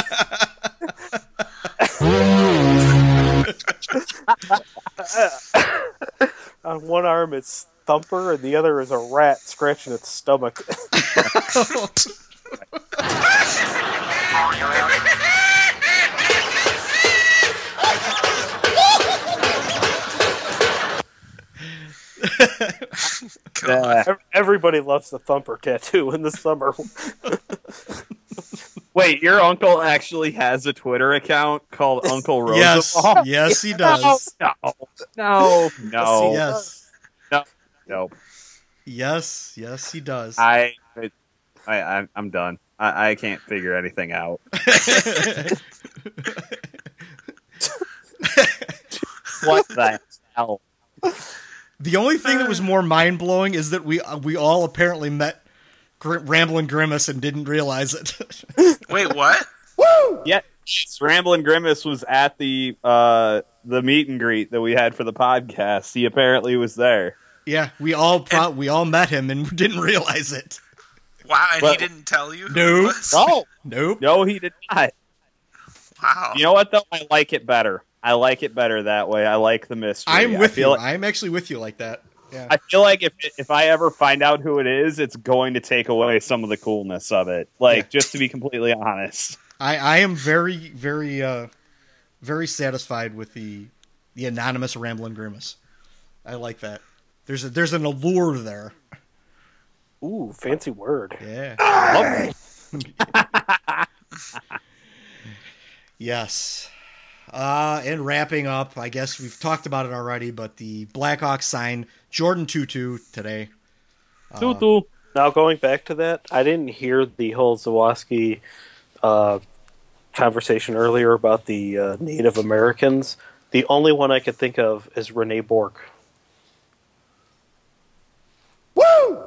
On one arm it's Thumper, and the other is a rat scratching its stomach. Ev- Everybody loves the thumper tattoo in the summer. Wait, your uncle actually has a Twitter account called Uncle Rose. Yes, yes, he does. No, no, no. Yes, no, no. yes, yes, he does. I, I, I'm, I'm done. I, I can't figure anything out. what the hell? The only thing that was uh. more mind blowing is that we we all apparently met Gr- Ramblin' Grimace and didn't realize it. Wait, what? Woo! Yeah, Rambling Grimace was at the uh, the meet and greet that we had for the podcast. He apparently was there. yeah, we all pro- we all met him and didn't realize it. Wow, and But- he didn't tell you? Who it Nope. No, Nope. no, he did not. Wow. You know what though? I like it better. I like it better that way. I like the mystery. I'm I with feel you. Like, I'm actually with you like that. Yeah. I feel like if if I ever find out who it is, it's going to take away some of the coolness of it. Like just to be completely honest. I, I am very, very, uh, very satisfied with the the anonymous rambling Grimace. I like that. There's a, there's an allure there. Ooh, fancy word. Yeah. yes. Uh, and wrapping up, I guess we've talked about it already, but the Blackhawks signed Jordin Tootoo today. Uh, Tootoo. Now going back to that, I didn't hear the whole Zawaski uh, conversation earlier about the uh, Native Americans. The only one I could think of is Rene Bourque. Woo!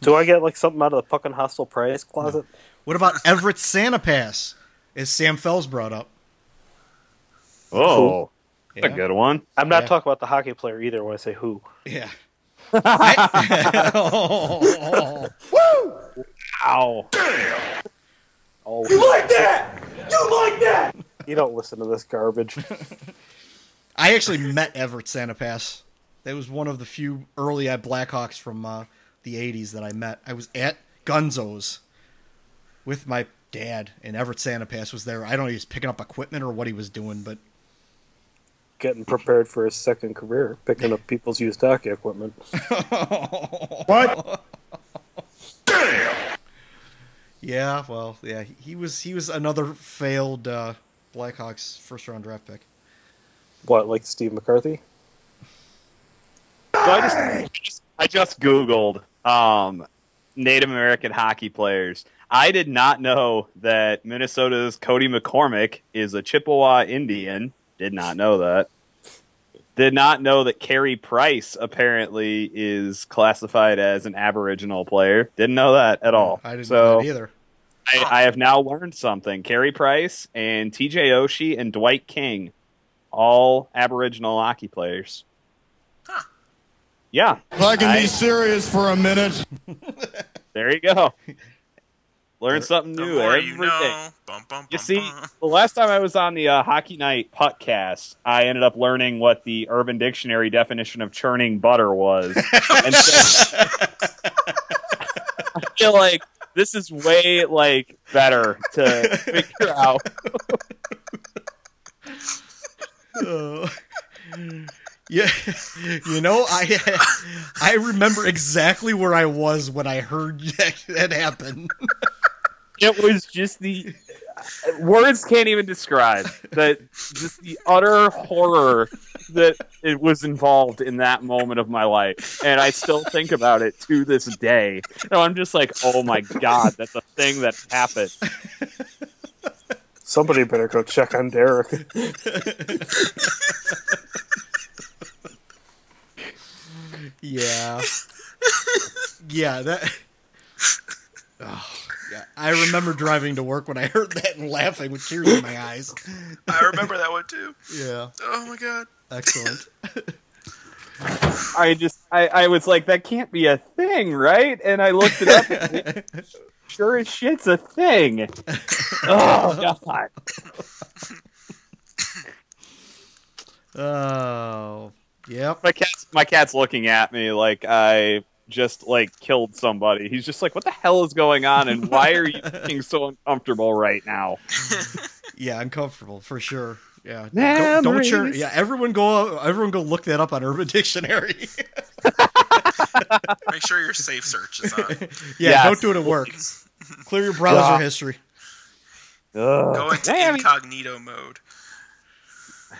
Do I get like something out of the fucking hostile prize closet? What about Everett Sanipass? As Sam Fells brought up. Oh, that's Yeah. a good one. I'm not Yeah. talking about the hockey player either when I say who. Yeah. I- Ow. Oh, You like that? You like that? you don't listen to this garbage. I actually met Everett Sanipass. That was one of the few early Blackhawks from uh, the '80s that I met. I was at Gunzo's with my dad, and Everett Sanipass was there. I don't know if he was picking up equipment or what he was doing, but Getting prepared for his second career, picking up people's used hockey equipment. What? Damn. yeah, well, yeah, he- he was he was another failed uh, Blackhawks first round draft pick. What, like Steve McCarthy? So I just, I just I just googled um, Native American hockey players. I did not know that Minnesota's Cody McCormick is a Chippewa Indian. Did not know that. Did not know that Carey Price apparently is classified as an Aboriginal player. Didn't know that at all. I didn't so know that either. I, I have now learned something. Carey Price and TJ Oshie and Dwight King, all Aboriginal hockey players. Yeah. If I can I- be serious for a minute. There you go. Learn something The new more every you day. know. Bum, bum, You bum, see, bum. the last time I was on the uh, Hockey Night podcast, I ended up learning what the Urban Dictionary definition of churning butter was. and so, I feel like this is way like better to figure out. Uh, yeah, you know, I I remember exactly where I was when I heard that, that happen. It was just the words can't even describe that just the utter horror that it was involved in that moment of my life and i still think about it to this day and i'm just like oh my god that's a thing that happened Somebody better go check on Derek. Yeah, yeah, that. Oh, yeah, I remember driving to work when I heard that and laughing with tears in my eyes. I remember that one too. Yeah, Oh my god. excellent. i just I, I was like that can't be a thing right and i looked it up and it, sure as shit's a thing oh god Oh, yep. my cat's my cat's looking at me like I just like killed somebody. He's just like, "What the hell is going on? And why are you looking so uncomfortable right now?" Yeah, uncomfortable for sure. Yeah, don't, don't churn. Yeah, everyone go. Everyone go look that up on Urban Dictionary. Make sure your safe search is on. Yeah, Yes. don't do it at work. Clear your browser history. Go into Yeah, I mean- incognito mode.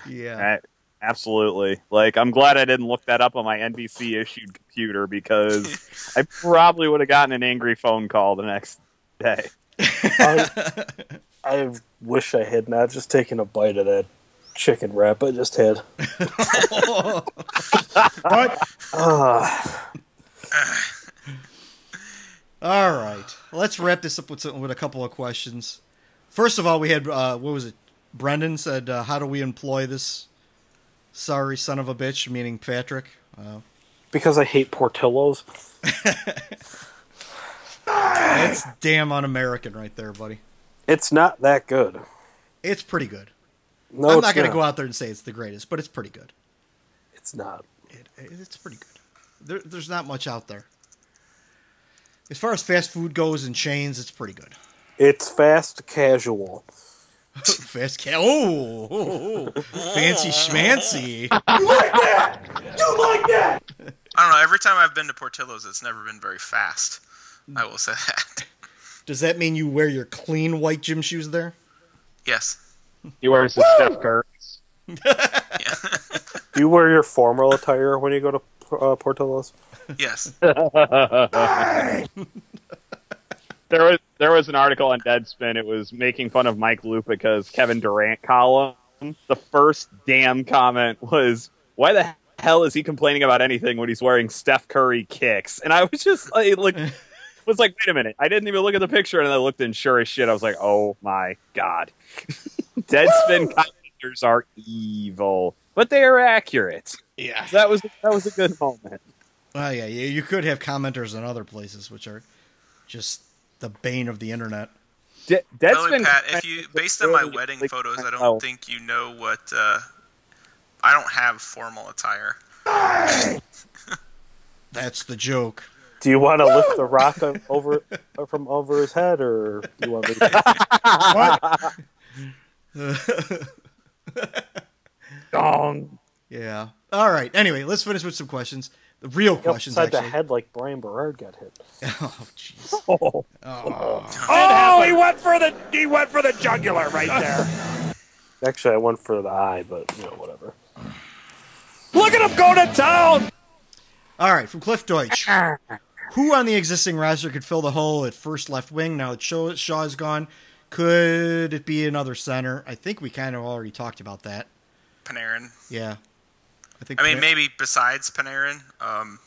Yeah. Right. Absolutely. Like, I'm glad I didn't look that up on my NBC issued computer because I probably would have gotten an angry phone call the next day. I, I wish I had not just taken a bite of that chicken wrap I just had. what? Ah. All right. Let's wrap this up with, some- with a couple of questions. First of all, we had, uh, what was it? Brendan said, uh, How do we employ this sorry son of a bitch, meaning Patrick? Uh, because I hate Portillo's. that's damn un American right there, buddy. It's not that good. It's pretty good. No, I'm not going to go out there and say it's the greatest, but it's pretty good. It's not. It, it's pretty good. There, there's not much out there. As far as fast food goes and chains, it's pretty good. It's fast casual. fast ca- oh, oh, oh. fancy schmancy. You like that? You like that? I don't know. Every time I've been to Portillo's, it's never been very fast. I will say that. Does that mean you wear your clean white gym shoes there? Yes. He wears his Steph Curry's. Do you wear your formal attire when you go to uh, Portillo's? Yes. There was there was an article on Deadspin. It was making fun of Mike Lupica's Kevin Durant column. The first damn comment was, "Why the hell is he complaining about anything when he's wearing Steph Curry kicks?" And I was just like, look, was like, wait a minute. I didn't even look at the picture, and I looked, and sure as shit, I was like, oh my god, Deadspin commenters are evil, but they are accurate. Yeah, that was that was a good moment. Oh yeah, yeah. You could have commenters in other places, which are just the bane of the internet. De- Really, Pat, if you based on my wedding photos, I don't Oh. think you know what. Uh, I don't have formal attire. That's the joke. Do you want to lift the rock over from over his head, or do you want me to? Dong. Yeah. All right. Anyway, let's finish with some questions. The real questions, Upside the head like Bryan Berard got hit. Oh, jeez. Oh. Oh, oh he went for the he went for the jugular right there. Actually, I went for the eye, but you know whatever. Look at him go to town. All right, from Cliff Deutsch. Who on the existing roster could fill the hole at first left wing now that Shaw, Shaw is gone? Could it be another center? I think we kind of already talked about that. Panarin. Yeah. I think I mean, Pan- maybe besides Panarin. Um,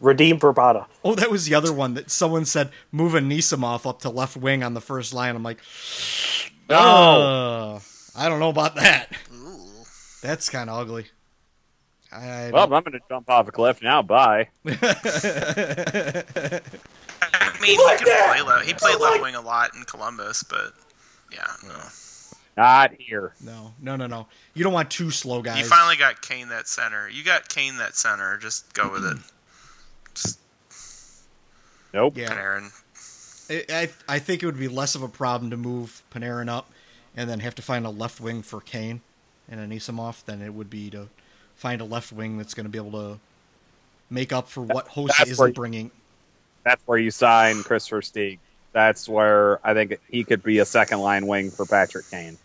Redeem Verbata. Oh, that was the other one that someone said move Anisimov up to left wing on the first line. I'm like, No. "Uh, I don't know about that. That's kind of ugly. I Well, I'm going to jump off a cliff now. Bye. I mean, he could play left. He played left wing a lot in Columbus, but yeah, no. Not here. no, no, no, no. You don't want two slow guys. You finally got Kane that center. You got Kane that center. Just go with it. Nope. Yeah. Panarin. I, I I think it would be less of a problem to move Panarin up and then have to find a left wing for Kane and Anisimov than it would be to find a left wing that's going to be able to make up for what Hossa That's isn't where- bringing. That's where you sign Kris Versteeg. That's where I think he could be a second line wing for Patrick Kane.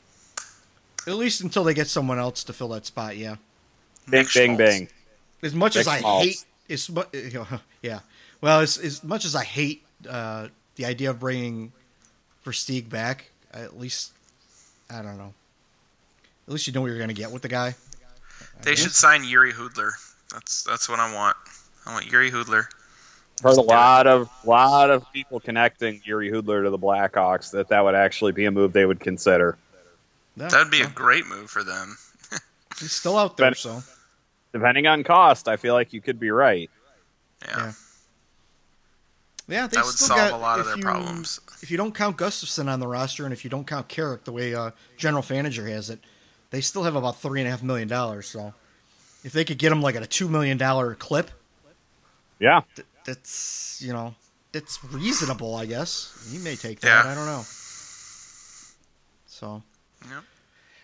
At least until they get someone else to fill that spot. Yeah. Bing, bang bang. As much as I Schmaltz. hate, as mu- yeah. Well, as, as much as I hate uh, the idea of bringing Versteeg back, at least I don't know. At least you know what you're going to get with the guy. They should sign Jiri Hudler. That's that's what I want. I want Jiri Hudler. Heard a lot of lot of people connecting Jiri Hudler to the Blackhawks that that would actually be a move they would consider. That'd be a great move for them. He's still out there, But- so Depending on cost, I feel like you could be right. Yeah. yeah, they That would still solve got, a lot of their you- problems. If you don't count Gustafson on the roster, and if you don't count Carrick the way uh, General Fanager has it, they still have about three and a half million dollars. So, if they could get him like at a two million dollar clip, Yeah. th- that's you know that's reasonable, I guess. He may take that. Yeah. I don't know. So, Yep.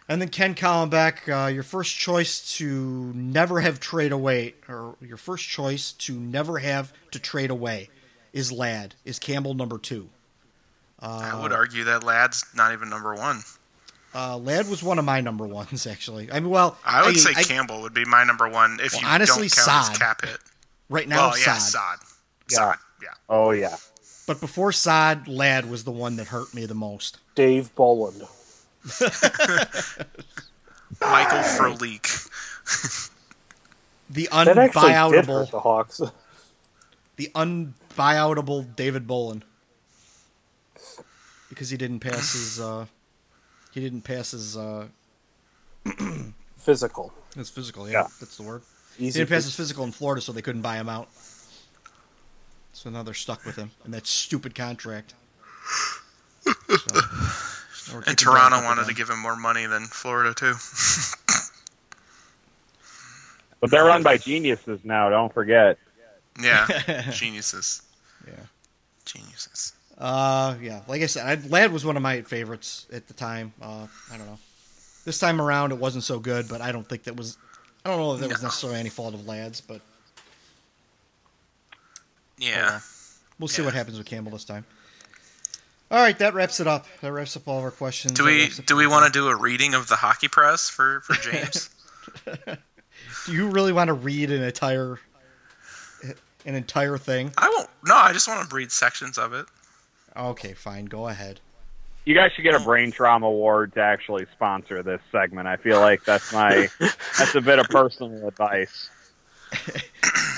And then Ken Callenbeck, uh, your first choice to never have trade away, or your first choice to never have to trade away, is Ladd. Is Campbell number two? Uh, I would argue that Ladd's not even number one. Uh, Ladd was one of my number ones, actually. I mean, well, I would say Campbell would be my number one if Well, you honestly, don't count Saad. his cap hit. Right now, well, yeah, Saad. Saad. Saad. Yeah. Oh yeah. But before Saad, Ladd was the one that hurt me the most. Dave Bolland. Michael Frolik. The That unbuyoutable, the Hawks. the unbuyoutable David Bolland, because he didn't pass his, uh, he didn't pass his, uh, Physical. his physical. Yeah, Yeah. that's the word. Easy he didn't pass his physical in Florida, so they couldn't buy him out. So now they're stuck with him and that stupid contract. So, now we're And Toronto wanted again. to give him more money than Florida too. But they're run by geniuses now. Don't forget. yeah, geniuses. Yeah. Geniuses. Uh, yeah. Like I said, I, Ladd was one of my favorites at the time. Uh, I don't know. This time around, it wasn't so good, but I don't think that was. I don't know if that was necessarily any fault of Ladd's, but Yeah. we'll see what happens with Campbell this time. All right, that wraps it up. That wraps up all of our questions. Do we do we want to do a reading of the hockey press for for James? Do you really want to read an entire an entire thing? I won't. No, I just want to read sections of it. Okay, fine. Go ahead. You guys should get a oh. brain trauma award to actually sponsor this segment. I feel like that's my that's a bit of personal advice.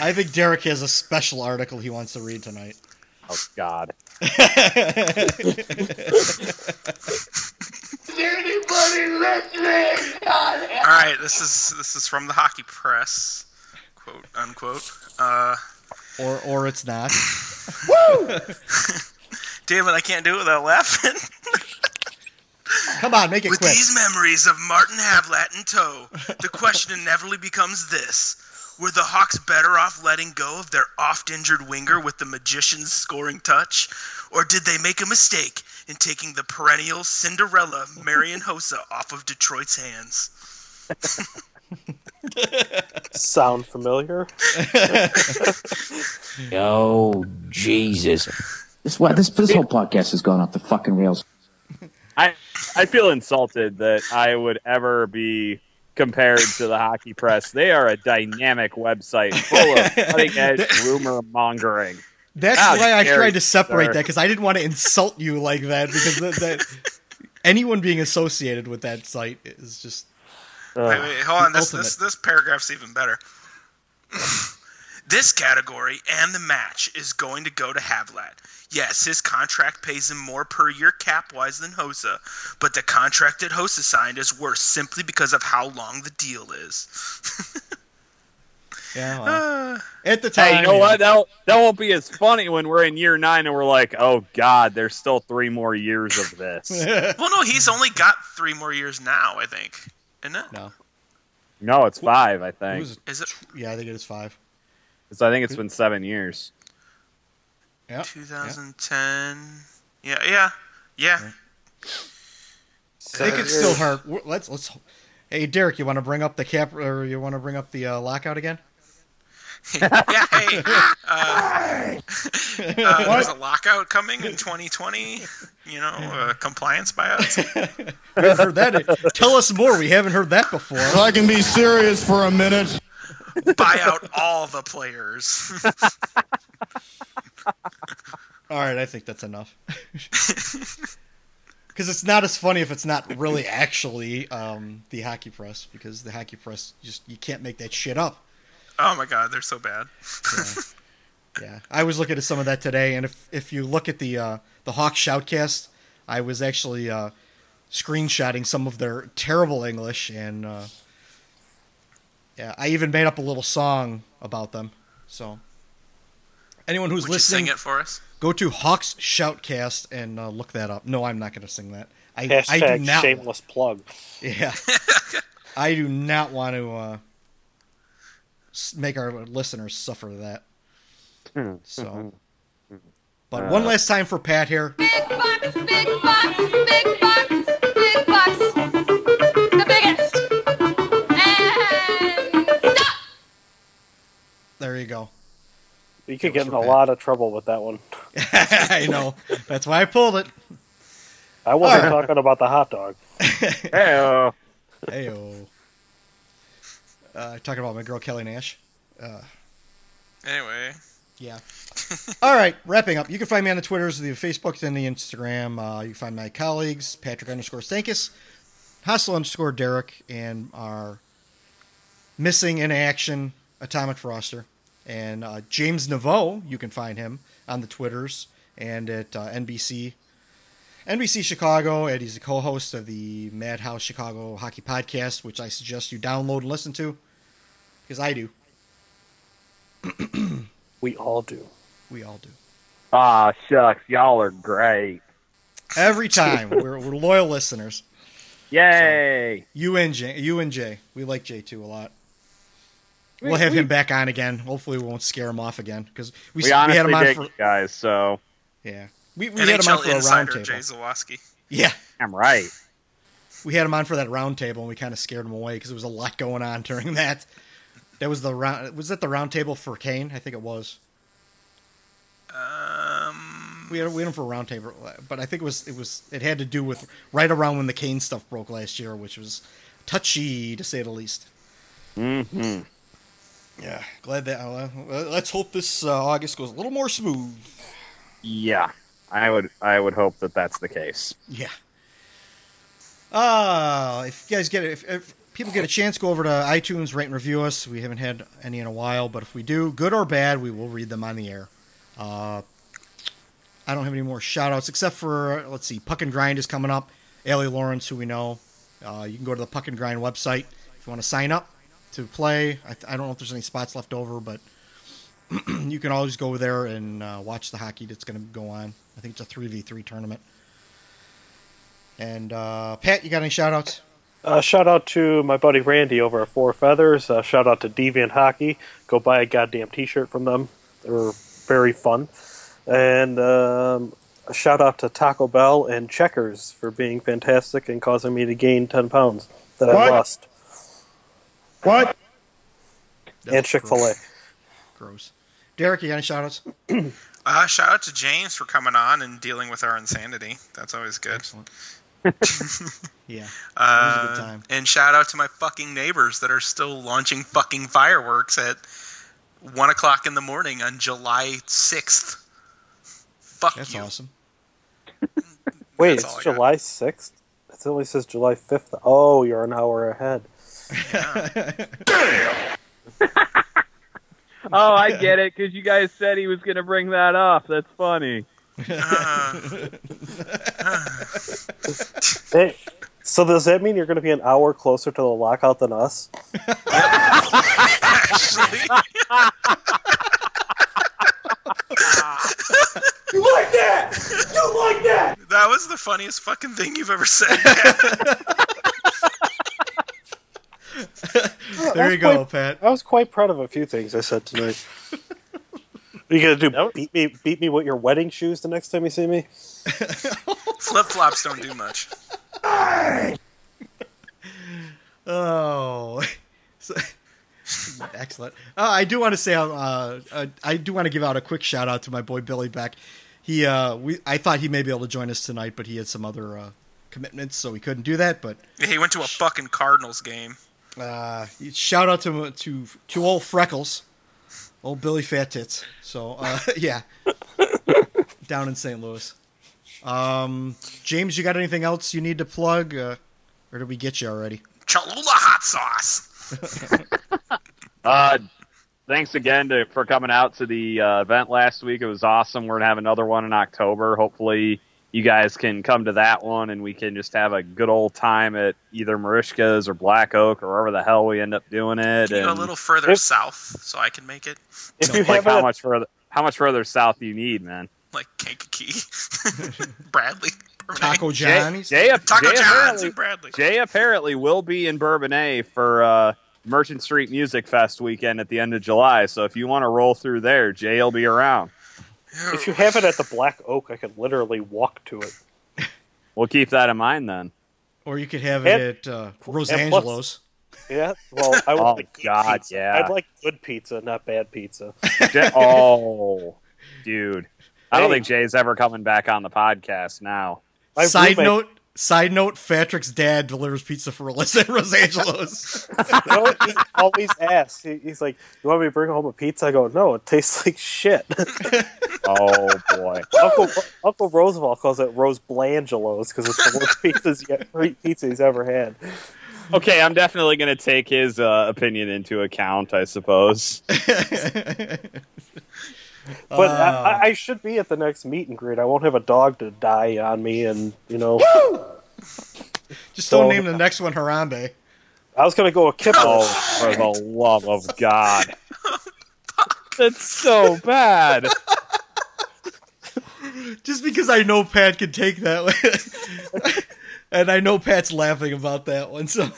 I think Derek has a special article he wants to read tonight. Oh God. Anybody listening? All right, this is this is from the hockey press, quote unquote. Uh, Or or it's not. Woo! David, I can't do it without laughing. Come on, make it quick. With quick. these memories of Martin Havlat in tow, the question inevitably becomes this. Were the Hawks better off letting go of their oft injured winger with the magician's scoring touch? Or did they make a mistake in taking the perennial Cinderella Marian Hossa off of Detroit's hands? Sound familiar? Oh, Jesus. This, what, this, this whole podcast has gone off the fucking rails. I I feel insulted that I would ever be compared to the hockey press. They are a dynamic website full of cutting edge rumor mongering. That's How why I dare tried to separate sir. that because I didn't want to insult you like that because that, that anyone being associated with that site is just. Wait, wait, hold on. the This, this this paragraph's even better. this category and the match is going to go to Havlat. Yes, his contract pays him more per year cap wise than Hossa, but the contract that Hossa signed is worse simply because of how long the deal is. Yeah, well, uh, at the time. Hey, you know yeah. what? That that won't be as funny when we're in year nine and we're like, oh God, there's still three more years of this. well, no, he's only got three more years now, I think. Isn't it? No. no, it's five, I think. Who's- Is it Yeah, I think it is five. 'Cause I think it's been seven years. Yeah. 2010? Yeah, yeah, yeah. They could still hurt. Let's let's. Hey, Derek, you want to bring up the cap or you want to bring up the uh, lockout again? yeah, hey, uh, uh, there's a lockout coming in 2020. You know, uh, compliance buyouts. We haven't heard that. Tell us more. We haven't heard that before. If I can be serious for a minute. Buy out all the players. All right, I think that's enough. Because it's not as funny if it's not really actually um, the hockey press. Because the hockey press just you can't make that shit up. oh my god, they're so bad. Yeah, I was looking at some of that today, and if if you look at the uh, the Hawk Shoutcast, I was actually uh, screenshotting some of their terrible English, and uh, yeah, I even made up a little song about them. So anyone who's Would you listening, sing it for us? go to Hawks Shoutcast and uh, look that up. No, I'm not going to sing that. I, I Hashtag do not. shameless plug. Yeah, I do not want to uh, make our listeners suffer that. So, but one last time for Pat here. Big bucks, big bucks, big you go. You could get in a Pat. lot of trouble with that one. I know. That's why I pulled it. I wasn't All right. talking about the hot dog. Heyo. Heyo. Uh, talking about my girl Kelly Nash. Uh, Anyway, yeah. All right, wrapping up. You can find me on the Twitters, the Facebook, and the Instagram. Uh, you can find my colleagues, Patrick underscore Stankus, Hustle underscore Derek, and our missing in action Atomic Froster. And uh, James Neveau, you can find him on the Twitters and at uh, NBC. NBC Chicago, and he's the co-host of the Madhouse Chicago Hockey Podcast, which I suggest you download and listen to, because I do. We all do. We all do. Ah, shucks, y'all are great. Every time we're, we're loyal listeners. Yay! You and Jay, you and Jay, we like Jay too a lot. We- We'll have we- him back on again. Hopefully, we won't scare him off again because we, We, we honestly had him on for guys, so yeah we, we had him on for a round insider Jay table. Zawaski. Yeah, I'm right. we had him on for that round table and we kind of scared him away because there was a lot going on during that. That was the round. Was that the round table for Kane? I think it was. Um, We had, we had him for a round table, but I think it was it was it had to do with right around when the Kane stuff broke last year, which was touchy to say the least. Mm-hmm. Yeah, glad that. Uh, let's hope this uh, August goes a little more smooth. Yeah, I would. I would hope that that's the case. Yeah. Uh, if you guys get it, if, if people get a chance, go over to iTunes, rate and review us. We haven't had any in a while, but if we do, good or bad, we will read them on the air. Uh, I don't have any more shout outs except for, let's see, Puck and Grind is coming up. Allie Lawrence, who we know. Uh, you can go to the Puck and Grind website if you want to sign up to play. I, I don't know if there's any spots left over, but you can always go there and uh, watch the hockey that's going to go on. I think it's a 3v3 tournament. And uh, Pat, you got any shout outs? Uh, shout out to my buddy Randy over at Four Feathers. Uh, shout out to Deviant Hockey. Go buy a goddamn T-shirt from them. They're very fun. And um, a shout out to Taco Bell and Checkers for being fantastic and causing me to gain ten pounds that I lost. What? and Chick Fil A. Gross. Derek, you got any shout outs? Uh, shout out to James for coming on and dealing with our insanity. That's always good. Excellent. Yeah. Uh, It was a good time. And shout out to my fucking neighbors that are still launching fucking fireworks at one o'clock in the morning on July sixth. Fuck That's you. awesome. Wait, That's it's July sixth. It only says July fifth. Oh, you're an hour ahead. Oh, I get it because you guys said he was going to bring that up. That's funny. Hey, so does that mean you're going to be an hour closer to the lockout than us? You like that? You like that? That was the funniest fucking thing you've ever said. There you go, Pat. I was quite proud of a few things I said tonight. Are you gonna do beat me beat me with your wedding shoes the next time you see me? Flip flops don't do much. Oh, So- excellent. Uh, I do want to say, uh, uh, I do want to give out a quick shout out to my boy Billy Beck. He, uh, we, I thought he may be able to join us tonight, but he had some other uh, commitments, so he couldn't do that. But He went to a fucking Cardinals game. Uh, shout out to to to old Freckles, old Billy Fat Tits. So uh, yeah, down in St. Louis. Um, James, you got anything else you need to plug, uh, or did we get you already? Cholula hot sauce. Uh, thanks again to, for coming out to the uh, event last week. It was awesome. We're gonna have another one in October. Hopefully, you guys can come to that one, and we can just have a good old time at either Marishka's or Black Oak or wherever the hell we end up doing it. Can you go a little further south so I can make it? If you like have how it, much further? How much further south do you need, man? Like Kankakee, Bradley, Taco Jay, Johnny's. Jay, Taco Jay John's apparently, and Bradley. Jay apparently will be in Bourbonnais for uh, Merchant Street Music Fest weekend at the end of July. So if you want to roll through there, Jay will be around. If you have it at the Black Oak, I could literally walk to it. We'll keep that in mind then. Or you could have And- it at uh, and Rosangelo's. Yeah. Well, I would Oh, like good God, pizza. yeah. I'd like good pizza, not bad pizza. Ja- oh, dude. I don't Hey. think Jay's ever coming back on the podcast now. My side roommate- note. Side note: Patrick's dad delivers pizza for Alyssa in Los Angeles. You know, he always asks. He, he's like, "You want me to bring home a pizza?" I go, "No, it tastes like shit." Oh boy. Uncle Uncle Roosevelt calls it Rose Blangelos because it's the worst pizza he's, yet- pizza he's ever had. Okay, I'm definitely going to take his uh, opinion into account, I suppose. But Uh. I, I should be at the next meet and greet. I won't have a dog to die on me, and you know. Just don't So- name the next one Harambe. I was gonna go with Kipper. Oh, for the love of God. That's so bad. Just because I know Pat can take that one. and I know Pat's laughing about that one, so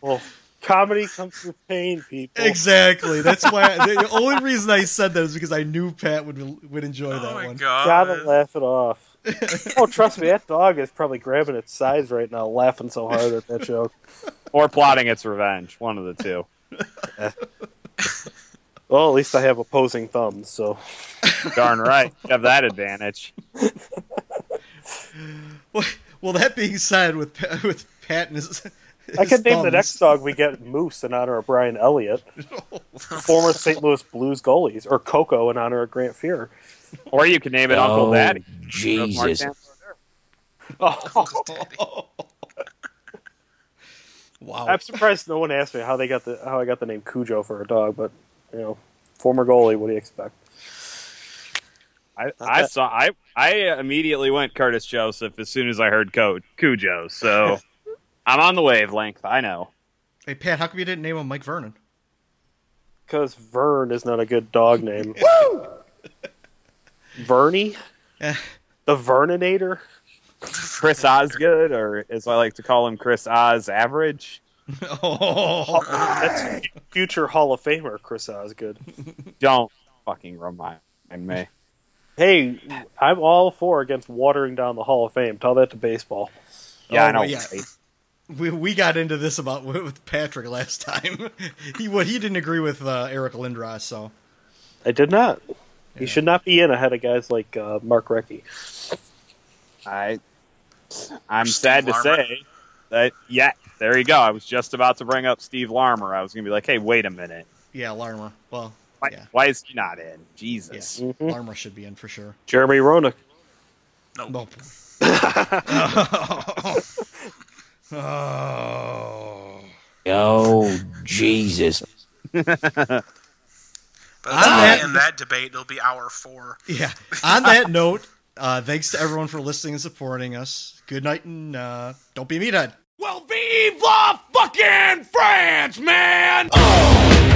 Well, comedy comes through pain, people. exactly. That's why the only reason I said that is because I knew Pat would would enjoy Oh that my one. god. Gotta laugh it off. oh, trust me, that dog is probably grabbing its sides right now, laughing so hard at that joke. Or plotting its revenge. One of the two. Well, at least I have opposing thumbs, so. Darn right. You have that advantage. Well, well, that being said, with with Pat and his, I his could name the next dog we get Moose in honor of Brian Elliott, former St. Louis Blues goalies, or Coco in honor of Grant Fuhr. Or you could name it Uncle Oh, Daddy. Jesus. Oh, Wow. I'm surprised no one asked me how they got the how I got the name Cujo for a dog, but you know, former goalie. What do you expect? I, I saw. I I immediately went Curtis Joseph as soon as I heard Co- Cujo. So I'm on the wavelength. I know. Hey Pat, how come you didn't name him Mike Vernon? Because Vern is not a good dog name. Woo! Vernie, Eh. the Verninator. Chris Osgood, or as I like to call him, Chris Oz Average. Oh, That's future Hall of Famer Chris Osgood. Don't fucking remind me. Hey, I'm all for against watering down the Hall of Fame. Tell that to baseball. Yeah, Oh, I know. yeah. We we got into this about with Patrick last time. he what he didn't agree with uh, Eric Lindros, so I did not. He should not be in ahead of guys like uh, Mark Recchi. I I'm Steve sad to say that yeah, there you go. I was just about to bring up Steve Larmer. I was gonna be like, hey, wait a minute. yeah, Larmer. Well, Why, Yeah. why is he not in? yeah, Jesus. Larmer should be in for sure. Jeremy Roenick. No. Well, oh. Oh, Jesus. But On that- in that debate, it'll be hour four. Yeah. On that note, uh, thanks to everyone for listening and supporting us. Good night and uh, don't be a meathead. Well, vive la fucking France, man! With